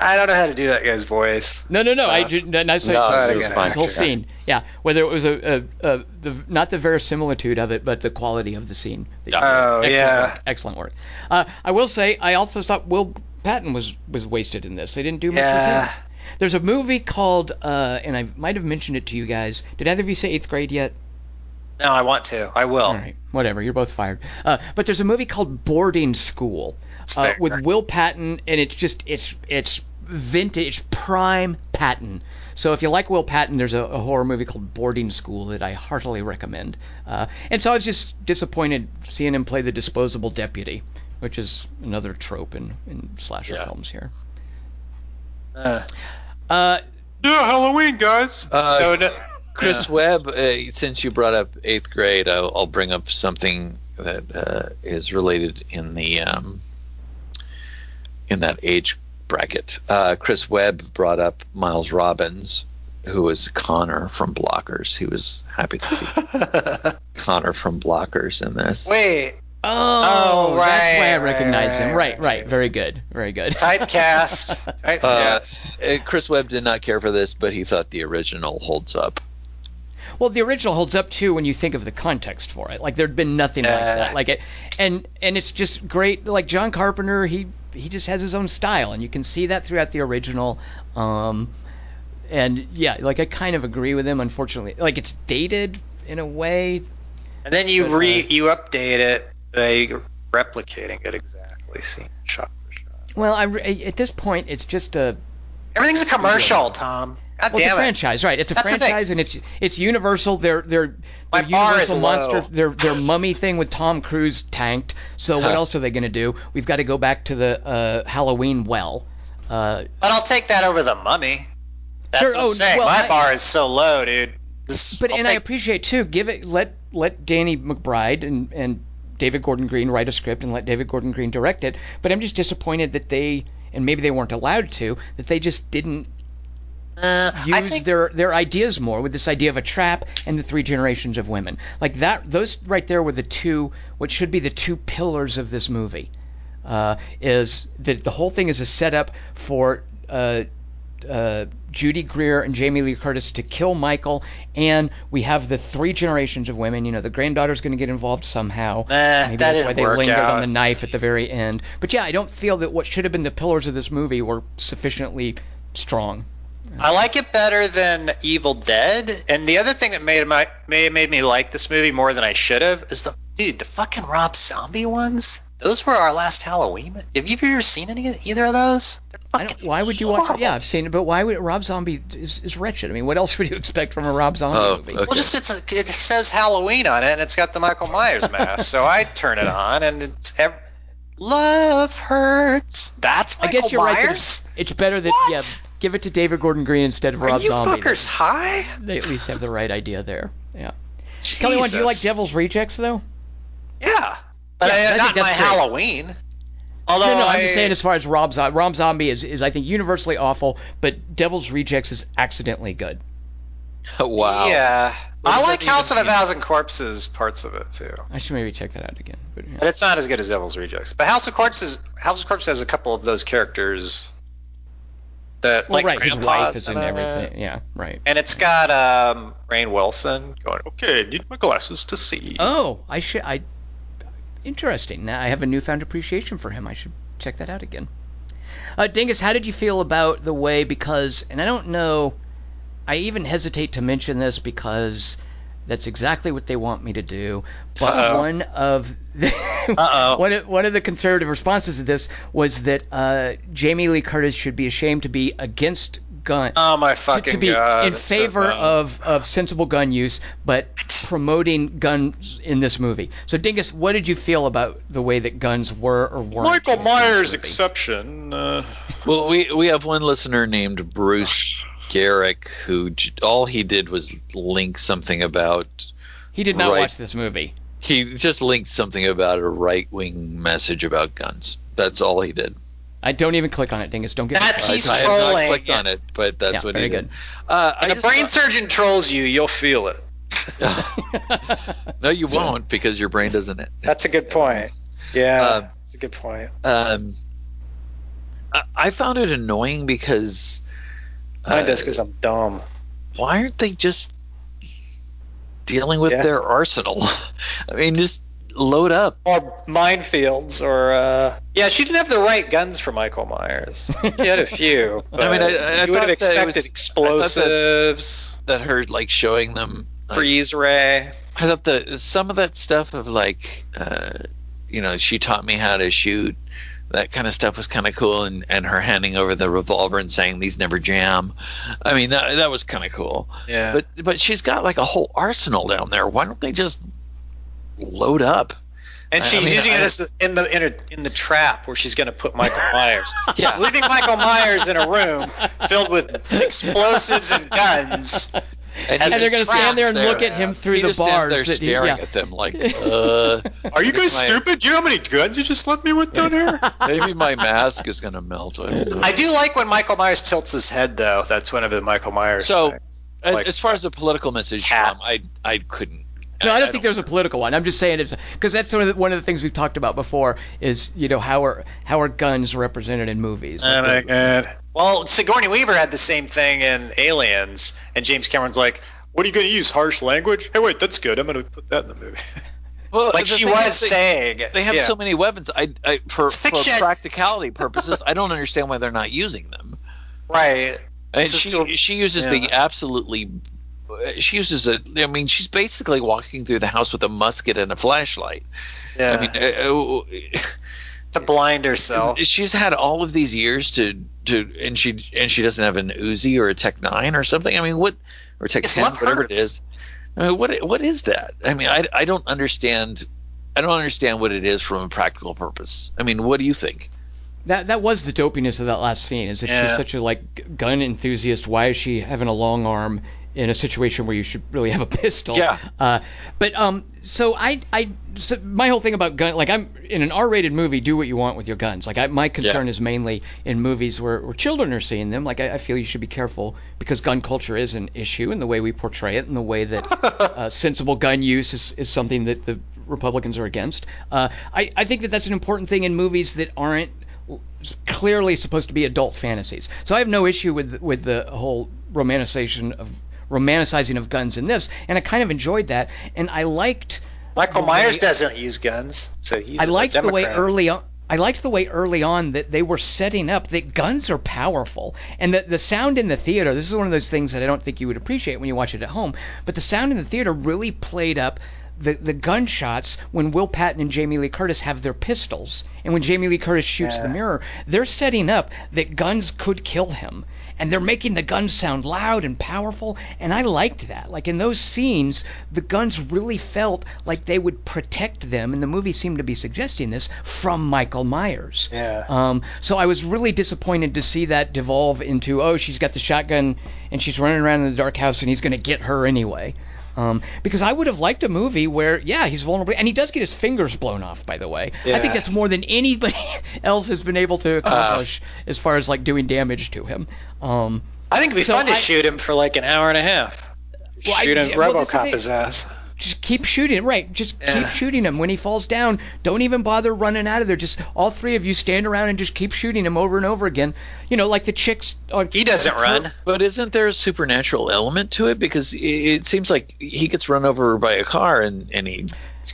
I don't know how to do that guy's voice. No, no, no. So. I do not. Not so, no, this, this whole scene. Yeah, whether it was a, a, a, the not the verisimilitude of it, but the quality of the scene. Oh excellent yeah, work, excellent work. Uh, I will say, I also thought Will Patton was was wasted in this. They didn't do much yeah. with him. There's a movie called, uh, and I might have mentioned it to you guys. Did either of you say Eighth Grade yet? No, I want to. I will. All right, whatever. You're both fired. Uh, but there's a movie called Boarding School uh, with Will Patton, and it's just it's it's vintage prime Patton. So if you like Will Patton, there's a, a horror movie called Boarding School that I heartily recommend. Uh, and so I was just disappointed seeing him play the disposable deputy, which is another trope in, in slasher yeah. films here. Uh, uh, yeah, Halloween, guys. Uh, so no, Chris yeah. Webb, uh, since you brought up eighth grade, I'll, I'll bring up something that uh, is related in the um, in that age bracket. Uh, Chris Webb brought up Miles Robbins who was Connor from Blockers. He was happy to see Connor from Blockers in this. Wait, Oh, Oh, that's why I right, recognize him. right, Right, right. right. Very good. Very good. typecast. Uh, Typecast. uh, Chris Webb did not care for this, but he thought the original holds up. Well, the original holds up too when you think of the context for it. Like there'd been nothing like Uh. that. Like it, and and it's just great. Like John Carpenter, he he just has his own style, and you can see that throughout the original. Um, and yeah, like I kind of agree with him. Unfortunately, like it's dated in a way. and then you but, re uh, you update it by replicating it exactly, scene shot for shot. Well, I at this point, it's just a Everything's a commercial, Tom. God well, it's a it. franchise, right? It's a That's franchise, and it's it's Universal. They're they're they're bar is Universal monster. Their their mummy thing with Tom Cruise tanked. So what else are they going to do? We've got to go back to the uh, Halloween well. Uh, But I'll take that over the mummy. That's Sure, what I'm oh, saying. well, My I- bar is so low, dude. This, but I'll and I take- appreciate too. Give it let let Danny McBride and and David Gordon Green write a script and let David Gordon Green direct it. But I'm just disappointed that they and maybe they weren't allowed to that they just didn't uh, use think their their ideas more with this idea of a trap and the three generations of women. Like that, those right there were the two what should be the two pillars of this movie. Uh, is that the whole thing is a setup for uh, uh, Judy Greer and Jamie Lee Curtis to kill Michael, and we have the three generations of women. You know, the granddaughter's going to get involved somehow. Maybe that that's why they lingered out. on the knife at the very end. But yeah, I don't feel that what should have been the pillars of this movie were sufficiently strong. I like it better than Evil Dead. And the other thing that made my may made me like this movie more than I should have is the dude the fucking Rob Zombie ones. Those were our last Halloween. Have you ever seen any either of those? They're I don't, why would you watch. Yeah, I've seen it, but why would Rob Zombie is, is wretched? I mean, what else would you expect from a Rob Zombie Oh, movie? okay. Well, just it's a, it says Halloween on it, and it's got the Michael Myers mask. so I turn it on, and it's ev- love hurts. That's I Michael guess you're right. Myers. It's, it's better that What? yeah, give it to David Gordon Green instead of Are Rob you Zombie. fuckers high? They at least have the right idea there. Yeah. Jesus. Kelly, one, do you like Devil's Rejects though? Yeah, but Yeah, I I, not that's my great. Halloween. Although no, no, I'm just saying as far as Rob Zombie. Rob Zombie is, is I think universally awful, but Devil's Rejects is accidentally good. wow. Yeah, What I like House of a mean? Thousand Corpses parts of it too, I should maybe check that out again. But, yeah. but it's not as good as Devil's Rejects. But House of Corpses, House of Corpses has a couple of those characters that Well, like right, his wife is in and, everything. Yeah, right. and it's got um, Rainn Wilson going. Okay, need my glasses to see. Oh, I should. I interesting. Now I have a newfound appreciation for him. I should check that out again. Uh, Dingus, how did you feel about the way? Because, and I don't know, I even hesitate to mention this because that's exactly what they want me to do. But Uh-oh. one of the one of, one of the conservative responses to this was that uh, Jamie Lee Curtis should be ashamed to be against gun Oh my to, fucking to be god! in that's so favor of, of sensible gun use, but promoting guns in this movie. So, Dingus, what did you feel about the way that guns were or weren't? Michael Myers exception. Uh, Well, we we have one listener named Bruce Garrick who j- all he did was link something about He did not Right. watch this movie. he just linked something about a right wing message about guns. That's all he did. I don't even click on it, Dingus. Don't get me That started. he's I have not trolling. clicked on it, but that's Yeah, what very he did. good. Uh, I a brain thought- surgeon trolls you, you'll feel it. no, you won't because your brain doesn't. it. That's a good point. Yeah, Uh, that's a good point. Um, I, I found it annoying because Mine uh, does because I'm dumb. why aren't they just dealing with Yeah. their arsenal? I mean, just load up. Or minefields, or uh... yeah, she didn't have the right guns for Michael Myers. She had a few. But I mean, I- I you would have that it was- expected explosives, That her like showing them. like, freeze ray. I thought that some of that stuff of like, uh, you know, she taught me how to shoot. That kind of stuff was kind of cool, and, and her handing over the revolver and saying these never jam. I mean, that that was kind of cool. Yeah, But but she's got like a whole arsenal down there. Why don't they just load up? and I- she's I mean, using I- it in the in, a, in the trap where she's going to put Michael Myers. Yeah. She's leaving Michael Myers in a room filled with explosives and guns. And, and they're going to stand there and traps look at him through he the just stands bars. there that he- staring yeah. at them like, uh, are you guys my- stupid? Do you know how many guns you just left me with down here? maybe my mask is gonna melt. I don't. I do like when Michael Myers tilts his head, though. That's one of the Michael Myers. So things. As- Like- as far as the political message, Cat. Tom, I I couldn't. No, I don't think there's a political one. I'm just saying it's because that's one of the, one of the things we've talked about before is you know how are how are guns represented in movies? Oh Like, my god. Well, Sigourney Weaver had the same thing in Aliens, and James Cameron's like, "What are you going to use? Harsh language? Hey, wait, that's good. I'm going to put that in the movie." Well, like the she was they- saying. They have yeah. so many weapons. I, I for, for practicality purposes, I don't understand why they're not using them. right. And she to- she uses the absolutely. She uses a. I mean, she's basically walking through the house with a musket and a flashlight. Yeah. I mean, uh, uh, to blind herself. she's had all of these years to to, and she and she doesn't have an Uzi or a Tech Nine or something. I mean, what or Tech Yes, Ten, love whatever it hurts. is. I mean, what what is that? I mean, I I don't understand. I don't understand what it is from a practical purpose. I mean, what do you think? That that was the dopiness of that last scene. Is that Yeah. she's such a like gun enthusiast? Why is she having a long arm in a situation where you should really have a pistol? Yeah. Uh, but um, so I I so my whole thing about gun like I'm in an R-rated movie. Do what you want with your guns. Like I, my concern Yeah. is mainly in movies where, where children are seeing them. Like I, I feel you should be careful because gun culture is an issue in the way we portray it and the way that uh, sensible gun use is, is something that the Republicans are against. Uh, I I think that that's an important thing in movies that aren't clearly supposed to be adult fantasies. So I have no issue with with the whole romanticization of romanticizing of guns in this, and I kind of enjoyed that, and I liked Michael Myers way- doesn't use guns, so he's. I a liked the way early on. I liked the way early on that they were setting up that guns are powerful, and the the sound in the theater. This is one of those things that I don't think you would appreciate when you watch it at home. But the sound in the theater really played up the the gunshots when Will Patton and Jamie Lee Curtis have their pistols, and when Jamie Lee Curtis shoots the mirror, they're setting up that guns could kill him, and they're making the guns sound loud and powerful. And I liked that. Like in those scenes, the guns really felt like they would protect them, and the movie seemed to be suggesting this from Michael Myers. Yeah. Um, so I was really disappointed to see that devolve into oh she's got the shotgun and she's running around in the dark house and he's going to get her anyway. Um, because I would have liked a movie where yeah he's vulnerable and he does get his fingers blown off by the way. I think that's more than anybody else has been able to accomplish as far as like doing damage to him. Um, I think it'd be So fun to I- shoot him for like an hour and a half. Well, I- shoot him, well, RoboCop his ass. Just keep shooting right just keep shooting him when he falls down don't even bother running out of there just all three of you stand around and just keep shooting him over and over again you know like the chicks on He doesn't run. But isn't there a supernatural element to it? Because it, it seems like he gets run over by a car and and he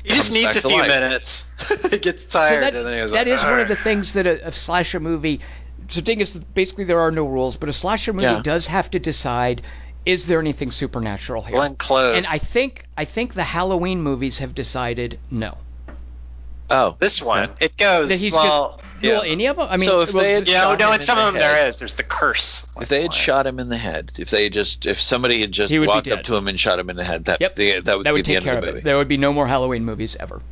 He just needs a few life. minutes. he gets So tired, that, and then he was that like, is one of the things that a, a slasher movie. So the thing is, basically there are no rules, but a slasher movie Yeah. does have to decide: is there anything supernatural here? Glenn Close. And I think I think the Halloween movies have decided no. Oh, this one, it goes. That he's well, just yeah. well, any of them. I mean, So if well, they had yeah, shot no, him in in some of them head. there is. There's the curse. if they had Like, shot him in the head, if they just if somebody had just He would be walked up to him and shot him in the head, that Yep. the, that would that be would the take end care of of the it. movie. There would be no more Halloween movies ever.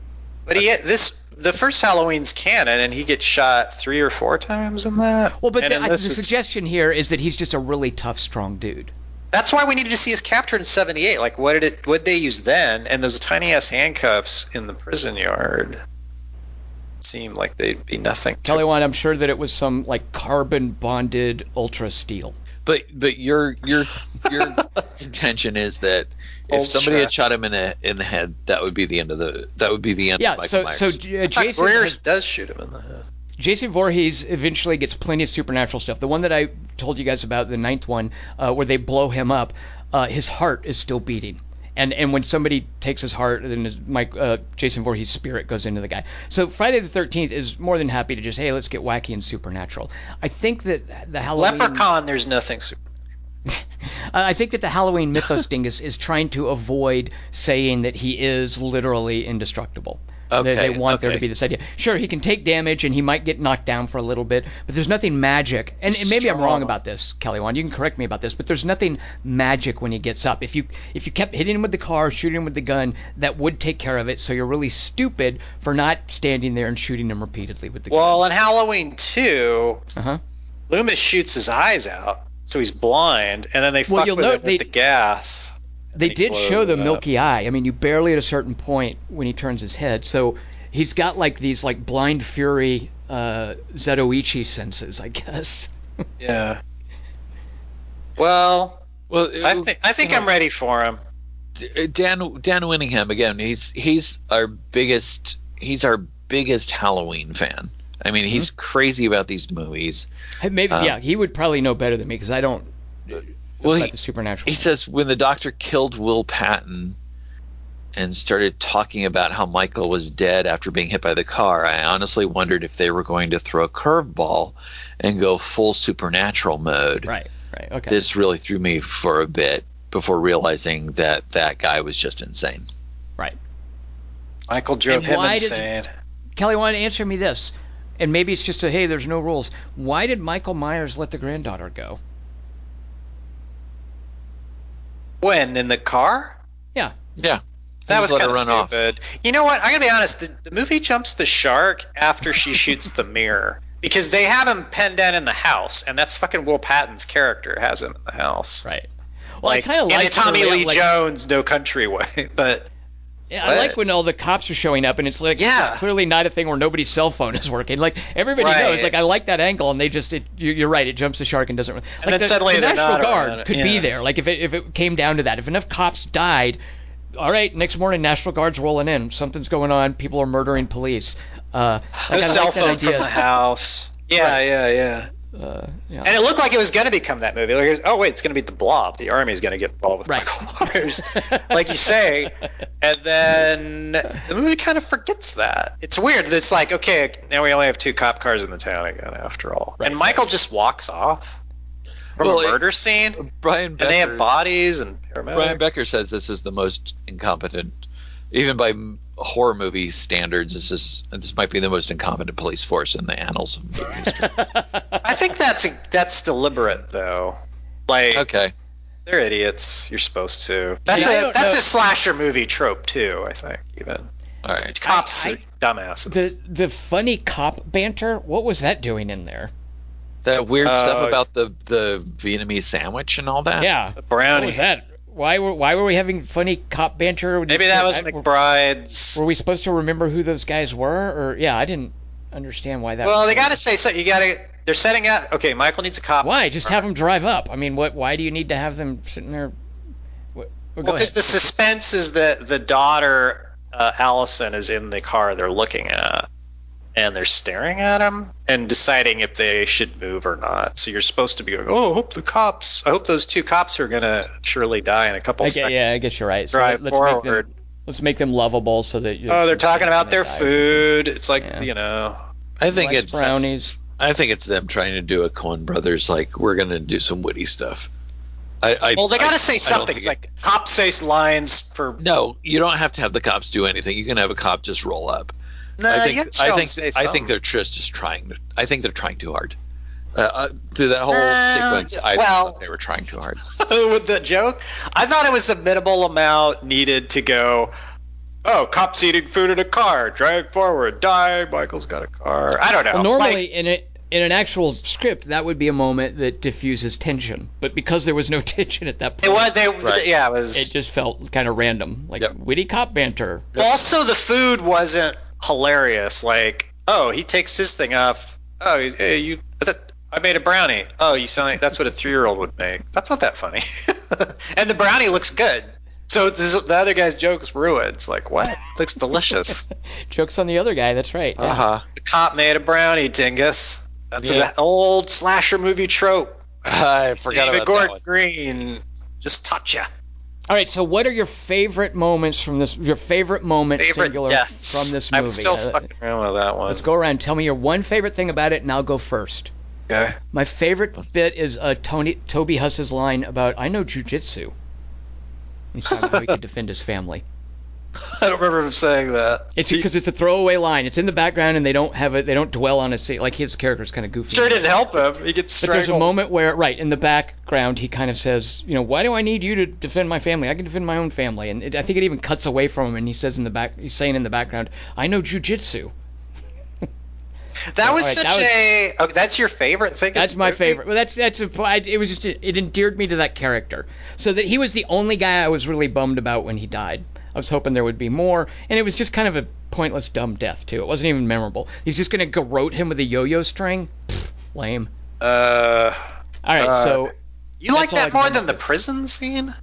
But he this the first Halloween's canon, and he gets shot three or four times in that. Well, but the, I- the suggestion here is that he's just a really tough, strong dude. That's why we needed to see his captured in '78. Like, what did it? What they use then? And those tiny ass handcuffs in the prison yard seemed like they'd be nothing. to- Kelly Wand, I'm sure that it was some like carbon bonded ultra steel. But but your your your intention is that if Old somebody had shot him in the in the head, that would be the end of the that would be the end. Yeah. of Michael So Myers. so uh, Jason has- does shoot him in the head. Jason Voorhees eventually gets plenty of supernatural stuff. The one that I told you guys about, the ninth one, uh, where they blow him up, uh, his heart is still beating. And and when somebody takes his heart, then his, Mike uh, Jason Voorhees' spirit goes into the guy. So Friday the Thirteenth is more than happy to just hey, let's get wacky and supernatural. I think that the Halloween Leprechaun, there's nothing super. uh, I think that the Halloween mythos dingus is trying to avoid saying that he is literally indestructible. They- Okay, they, want there to be this idea. Sure, he can take damage and he might get knocked down for a little bit, but there's nothing magic. And, and maybe I'm wrong about this, Kelly Wand. You can correct me about this, but there's nothing magic when he gets up. If you if you kept hitting him with the car, shooting him with the gun, that would take care of it. So you're really stupid for not standing there and shooting him repeatedly with the Well, in Halloween 2. Uh huh. Loomis shoots his eyes out, so he's blind, and then they Well, fuck with note him they- with the gas. They did show the it up. milky eye. I mean, you barely at a certain point when he turns his head. So he's got like these like blind fury uh, Zatoichi senses, I guess. Yeah. Well, Well, I think I think I'm ready for him. Dan Dan Winningham again. He's he's our biggest he's our biggest Halloween fan. I mean, he's crazy about these movies. Maybe Um, yeah, he would probably know better than me because I don't. Well, about he, the supernatural. he says when the doctor killed Will Patton and started talking about how Michael was dead after being hit by the car, I honestly wondered if they were going to throw a curveball and go full supernatural mode. right, right, okay. This really threw me for a bit before realizing that that guy was just insane. right. Michael drove And him why does- insane. Kelly, why don't answer me this? And maybe it's just a hey, there's no rules. Why did Michael Myers let the granddaughter go? When in the car? Yeah, Yeah. That was kind of run off. stupid. You know what? I'm gonna be honest. The, the movie jumps the shark after she shoots the mirror because they have him penned down in the house, and that's fucking Will Patton's character has him in the house. right. Well, like I kind of like a Tommy Lee like, Jones No Country way, but Yeah, I like when all the cops are showing up, and it's like Yeah. it's clearly not a thing where nobody's cell phone is working. Like everybody Right. knows. Like I like that angle, and they just it, you- you're right. It jumps the shark and doesn't. Like then the, suddenly the National Guard could be there. Like if it if it came down to that, if enough cops died, all right, next morning National Guard's rolling in. Something's going on. People are murdering police. Uh, no I cell like phone from the house. Yeah, Right. yeah, yeah. Uh, yeah. And it looked like it was going to become that movie. Like, was- oh wait, it's going to be the Blob. The army is going to get involved with Right. Michael Myers, like you say. And then the movie kind of forgets that. It's weird. It's like, okay, now we only have two cop cars in the town again, after all. Right, and Michael just walks off from Well, a it- murder scene, Brian and they have bodies and paramedics. Brian Becker says this is the most incompetent, even by m- horror movie standards. This is this might be the most incompetent police force in the annals of movie history. I think that's that's deliberate though. Like okay, they're idiots. You're supposed to. That's Yeah, I a don't that's know. a slasher movie trope too. I think even all right. cops I- are dumbasses. the the funny cop banter. What was that doing in there? That weird Uh, stuff about the the Vietnamese sandwich and all that. Yeah. The What was that? Why were why were we having funny cop banter? Maybe that was I- McBride's. Were we supposed to remember who those guys were? Or yeah, I didn't understand why that. Well, they got to say something. You got to. They're setting up. Okay, Michael needs a cop. Why? Just have them drive up. I mean, what? Why do you need to have them sitting there? What, well, go Well, because the suspense is that the daughter, uh, Allison, is in the car they're looking at, and they're staring at him and deciding if they should move or not. So you're supposed to be going, "Oh, I hope the cops. I hope those two cops are gonna surely die in a couple I get, seconds." yeah, I guess you're right. So Drive let's make forward. them let's make them lovable so that you. Oh, they're talking about their food. It's like Yeah. you know. I think it's brownies. I think it's them trying to do a Coen Brothers like we're gonna do some witty stuff. I, I Well, they got to say I don't something. think It's it- like cops say lines for. no, you don't have to have the cops do anything. You can have a cop just roll up. No, I think got to show I 'em think I think they're just just trying. to- I think they're trying too hard. Uh, uh, through that whole Uh, sequence, I well- thought they were trying too hard. with the joke. I thought it was a minimal amount needed to go. Oh, cops eating food in a car. Drive forward. Die. Michael's got a car. I don't know. Well, normally Like, in a in an actual script, that would be a moment that diffuses tension. But because there was no tension at that it point, was. They, Right. Yeah, it was. it just felt kind of random, like Yep. witty cop banter. also, the food wasn't hilarious. Like, oh, he takes his thing off. Oh, hey, you. I made a brownie. Oh, you sound like that's what a three-year-old would make. That's not that funny. and the brownie looks good. So this, the other guy's joke's ruined. It's like, what? looks delicious. Jokes on the other guy. That's right. yeah. huh. The cop made a brownie, dingus. That's Yeah. an old slasher movie trope. I forgot David about that Gordon one. Green just touch ya. All right. So, what are your favorite moments from this? Your favorite moment Favorite singular deaths. from this movie? I'm still Uh, fucking around with that one. Let's go around. Tell me your one favorite thing about it, and I'll go first. Okay. My favorite bit is uh, Tony Toby Huss's line about "I know jujitsu." He's talking about how he could defend his family. I don't remember him saying that. It's because it's a throwaway line. It's in the background, and they don't have it. They don't dwell on it. See, like his character's kind of goofy. Sure didn't help him. He gets But there's a moment where, right in the background, he kind of says, "You know, why do I need you to defend my family? I can defend my own family." And it, I think it even cuts away from him, and he says in the back, he's saying in the background, "I know jujitsu." that was right, such that was- a. Oh, that's your favorite thing. That's my favorite. Well, that's that's a, I, it was just it endeared me to that character. So that he was the only guy I was really bummed about when he died. I was hoping there would be more, and it was just kind of a pointless, dumb death too. It wasn't even memorable. He's just gonna garrote him with a yo-yo string. Pfft, lame. Uh, All right, Uh, so You like that more than the prison scene?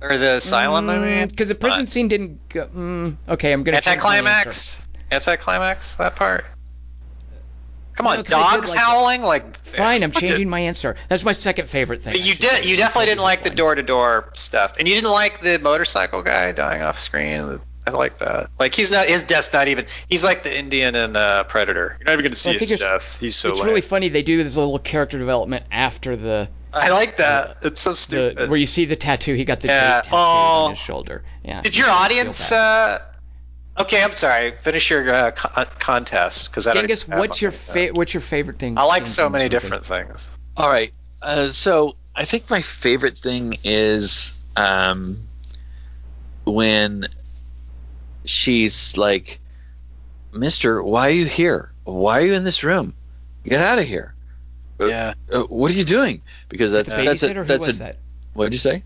Or the asylum, I mean? because the prison scene didn't. Go, mm, okay, I'm gonna. change my answer. Anticlimax? Anticlimax, that part? Come on, No, did dogs like it. howling? Like, Fine, I'm changing my answer. That's my second favorite thing. But you I should say. did. You definitely didn't like the door to door stuff, and you didn't like the motorcycle guy dying off screen. I like that. Like he's not. His death's not even. He's like the Indian in uh, Predator. You're not even going to see Well, his death. He's so. it's lame. really funny. They do this little character development after the, I like that. It's so the stupid. where you see the tattoo. He got the Yeah. tattoo Oh. on his shoulder. Yeah. Did your audience? Uh, okay, I'm sorry. Finish your uh, co- contest because I don't. Genghis, what's your one. fa- what's your favorite thing? I like so many this movie? different things. All right. Uh, so I think my favorite thing is um, when she's like, "Mister, why are you here? Why are you in this room? Get out of here! Yeah. Uh, what are you doing?" Because that's The that's a, Who that's was a, that? what did you say?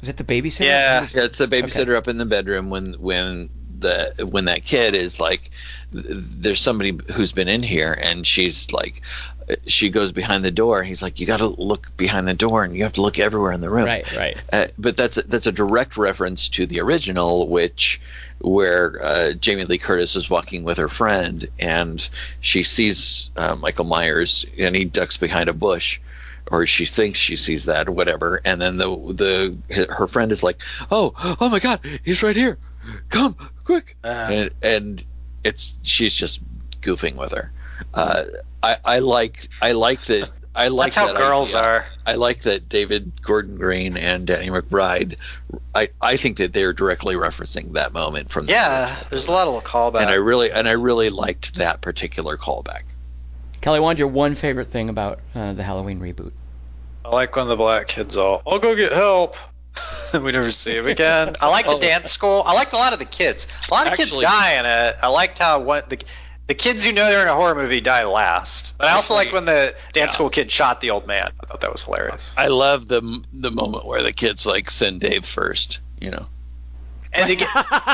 Was it the babysitter? Yeah. Who was- Yeah, it's the babysitter up in the bedroom when when the when that kid is like, there's somebody who's been in here, and she's like, she goes behind the door. And he's like, you got to look behind the door, and you have to look everywhere in the room. Right. Right. Uh, but that's a, that's a direct reference to the original, which where uh, Jamie Lee Curtis is walking with her friend, and she sees uh, Michael Myers, and he ducks behind a bush, or she thinks she sees that, or whatever, and then the the her friend is like, "Oh, oh my God, he's right here! Come quick!" Uh, and, and it's she's just goofing with her. Uh, I, I like I like that. I like that's how that girls idea. are. I like that David Gordon Green and Danny McBride. I, I think that they're directly referencing that moment from the Yeah. original. There's a lot of callbacks. and I really and I really liked that particular callback. Kelly, what's your one favorite thing about uh, the Halloween reboot? I like when the black kids all, I'll go get help. we never see him again. I like the dance school. I liked a lot of the kids. A lot of kids die in it. I liked how what the the kids who know they're in a horror movie die last. But I also like when the dance yeah. school kid shot the old man. I thought that was hilarious. I love the the moment where the kids like send Dave first. You know, And they get,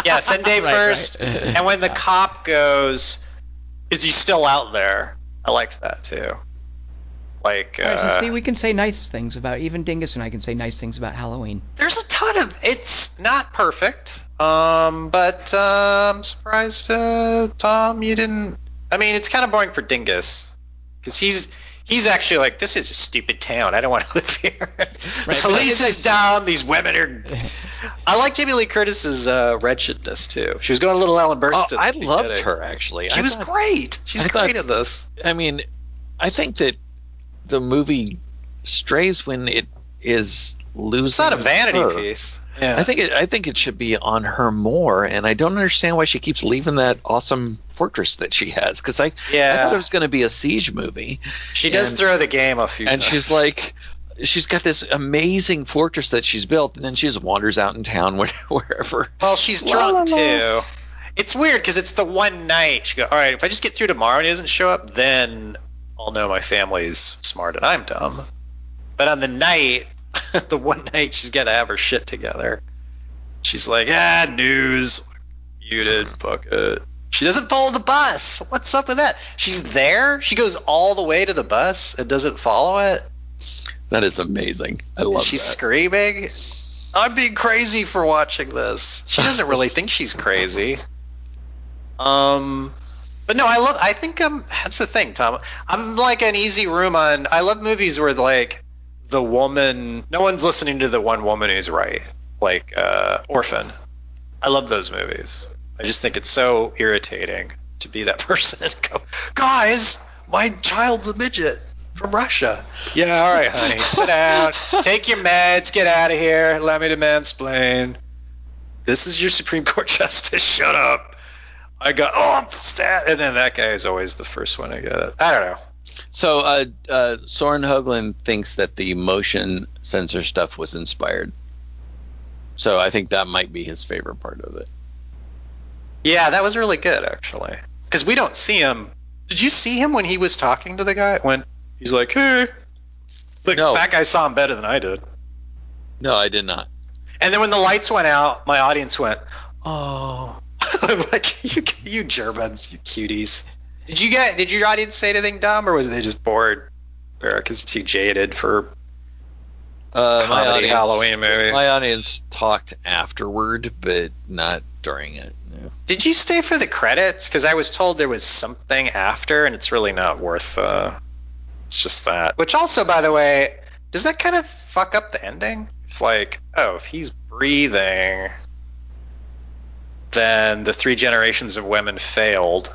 yeah, send Dave Right, first. right. And when the cop goes, is he still out there? I liked that too. Like, All right, so uh, see, we can say nice things about even Dingus and I can say nice things about Halloween. there's a ton of it's not perfect um but uh, i'm surprised uh tom you didn't i mean it's kind of boring for dingus because he's he's actually like this is a stupid town i don't want to live here the Right, police is down these women are i like jamie lee curtis's uh wretchedness too she was going a little ellen oh, burstyn I loved beginning. her actually. she I was thought- great she's I thought- great at this I mean, I think that the movie strays when it is losing. it's not a vanity her. piece yeah I think it. I think it should be on her more, and I don't understand why she keeps leaving that awesome fortress that she has. Because I, I thought it was going to be a siege movie, she does throw the game a few and times she's like, she's got this amazing fortress that she's built, and then she just wanders out in town where- wherever. Well, she's La, drunk la, la. too. It's weird because it's the one night she go. All right, if I just get through tomorrow and he doesn't show up, then I'll know my family's smart and I'm dumb. But on the night, the one night she's got to have her shit together. She's like, ah, news, muted, fuck it. She doesn't follow the bus. What's up with that? She's there. She goes all the way to the bus and doesn't follow it. That is amazing. I love She's that. screaming. I'm being crazy for watching this. She doesn't really think she's crazy. Um, but no, I love. I think um, that's the thing, Tom. I'm like an easy room on. I love movies where like the woman, no one's listening to the one woman who's right, like uh, Orphan. I love those movies. I just think it's so irritating to be that person and go, guys, my child's a midget from Russia. Yeah, all right, honey, sit down, take your meds, get out of here. Allow me to mansplain. This is your Supreme Court justice. Shut up. I got oh stat, and then that guy is always the first one to get it. I don't know. So, uh, uh, Soren Hoagland thinks that the motion sensor stuff was inspired. So, I think that might be his favorite part of it. Yeah, that was really good actually, because we don't see him. Did you see him when he was talking to the guy? When he's like, "Hey," like No. that guy saw him better than I did. No, I did not. And then when the lights went out, my audience went, "Oh." I'm like, you, you Germans, you cuties. Did you get? Did your audience say anything dumb, or was they just bored? America's too jaded for Uh, my audience, Halloween movies. my audience talked afterward, but not during it. no. Did you stay for the credits? Because I was told there was something after, and it's really not worth. Uh, it's just that. Which also, by the way, does that kind of fuck up the ending? If like, oh, if he's breathing, then the three generations of women failed.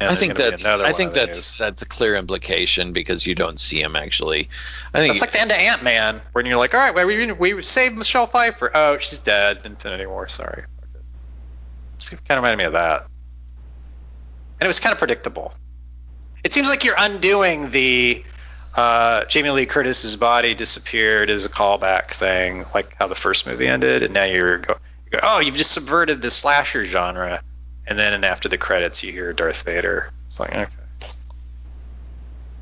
I think that's I think that's that's a clear implication because you don't see him actually. I think That's like the end of Ant Man, when you're like, all right, well, we we saved Michelle Pfeiffer. Oh, she's dead. Infinity War. Sorry. It's kind of reminded me of that, and it was kind of predictable. It seems like you're undoing the uh, Jamie Lee Curtis's body disappeared as a callback thing, like how the first movie ended, and now you're go, you go oh, you've just subverted the slasher genre, and then after the credits you hear Darth Vader. It's like okay.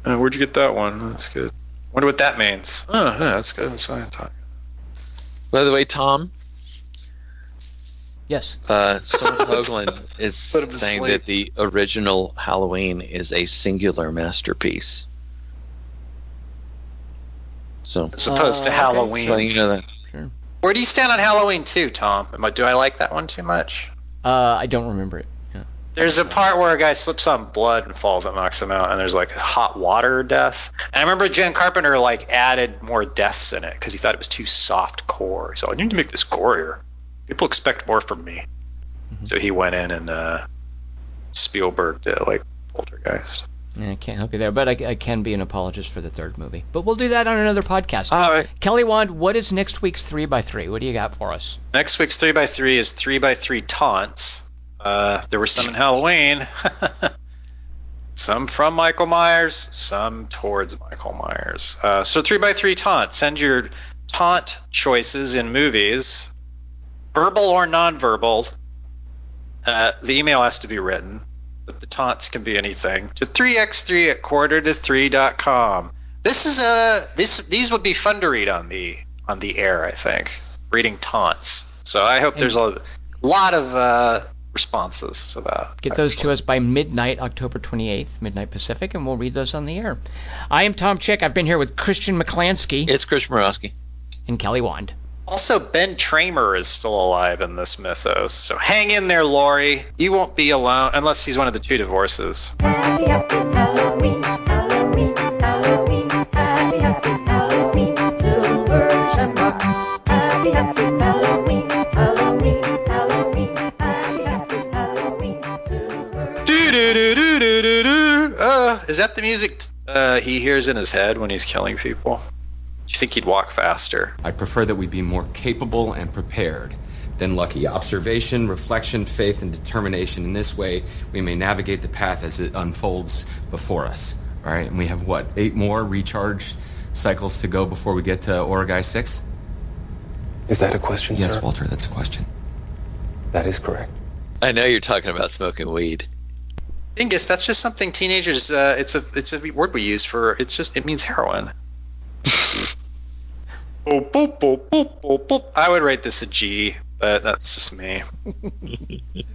Uh, where'd you get that one? That's good. Wonder what that means. Oh, yeah, that's good. That's fine. Talk. By the way, Tom, Yes. uh, Soren Hoagland is Put him to saying sleep. that the original Halloween is a singular masterpiece. So, As opposed to Uh, okay. Halloween. so you know that. Where do you stand on Halloween 2, Tom? I, do I like that one too much? Uh, I don't remember it. Yeah. There's a part where a guy slips on blood and falls and knocks him out, and there's like hot water death. And I remember John Carpenter like added more deaths in it because he thought it was too soft core. So I need to make this gorier. People expect more from me. So he went in and uh, Spielberg did like Poltergeist. Yeah, I can't help you there, but I, I can be an apologist for the third movie. But we'll do that on another podcast. All right. Kelly Wand, what is next week's 3x3? What do you got for us? Next week's 3x3 is 3x3 taunts. Uh, there were some in Halloween. some from Michael Myers, some towards Michael Myers. Uh, so 3x3 taunts. Send your taunt choices in movies, verbal or nonverbal. Uh, the email has to be written, but the taunts can be anything. To 3x3 at quarter to 3.com. This is a this these would be fun to read on the on the air, I think. Reading taunts. So I hope there's a lot of uh, responses to that. Get those to us by midnight, October 28th, midnight Pacific, and we'll read those on the air. I am Tom Chick. I've been here with Christian McClansky It's Chris Morosky. and Kelly Wand. Also, Ben Tramer is still alive in this mythos. So hang in there, Lori. You won't be alone unless he's one of the two divorces. Happy, happy Halloween, Halloween, Halloween, happy, happy Halloween, silver shamrock. Happy, happy Halloween, Halloween, Halloween, happy, happy Halloween, silver. Do-do-do-do-do-do. Uh, is that the music uh, he hears in his head when he's killing people? Do you think he'd walk faster? I'd prefer that we be more capable and prepared than lucky. Observation, reflection, faith, and determination. In this way, we may navigate the path as it unfolds before us. All right, and we have what, eight more recharge cycles to go before we get to Origae-6? Is that a question, Yes, sir? Walter, that's a question. That is correct. I know you're talking about smoking weed. Dingus, that's just something teenagers. Uh, it's a it's a word we use for. It's just it means heroin. boop, boop, boop, boop, boop. I would rate this a G, but that's just me.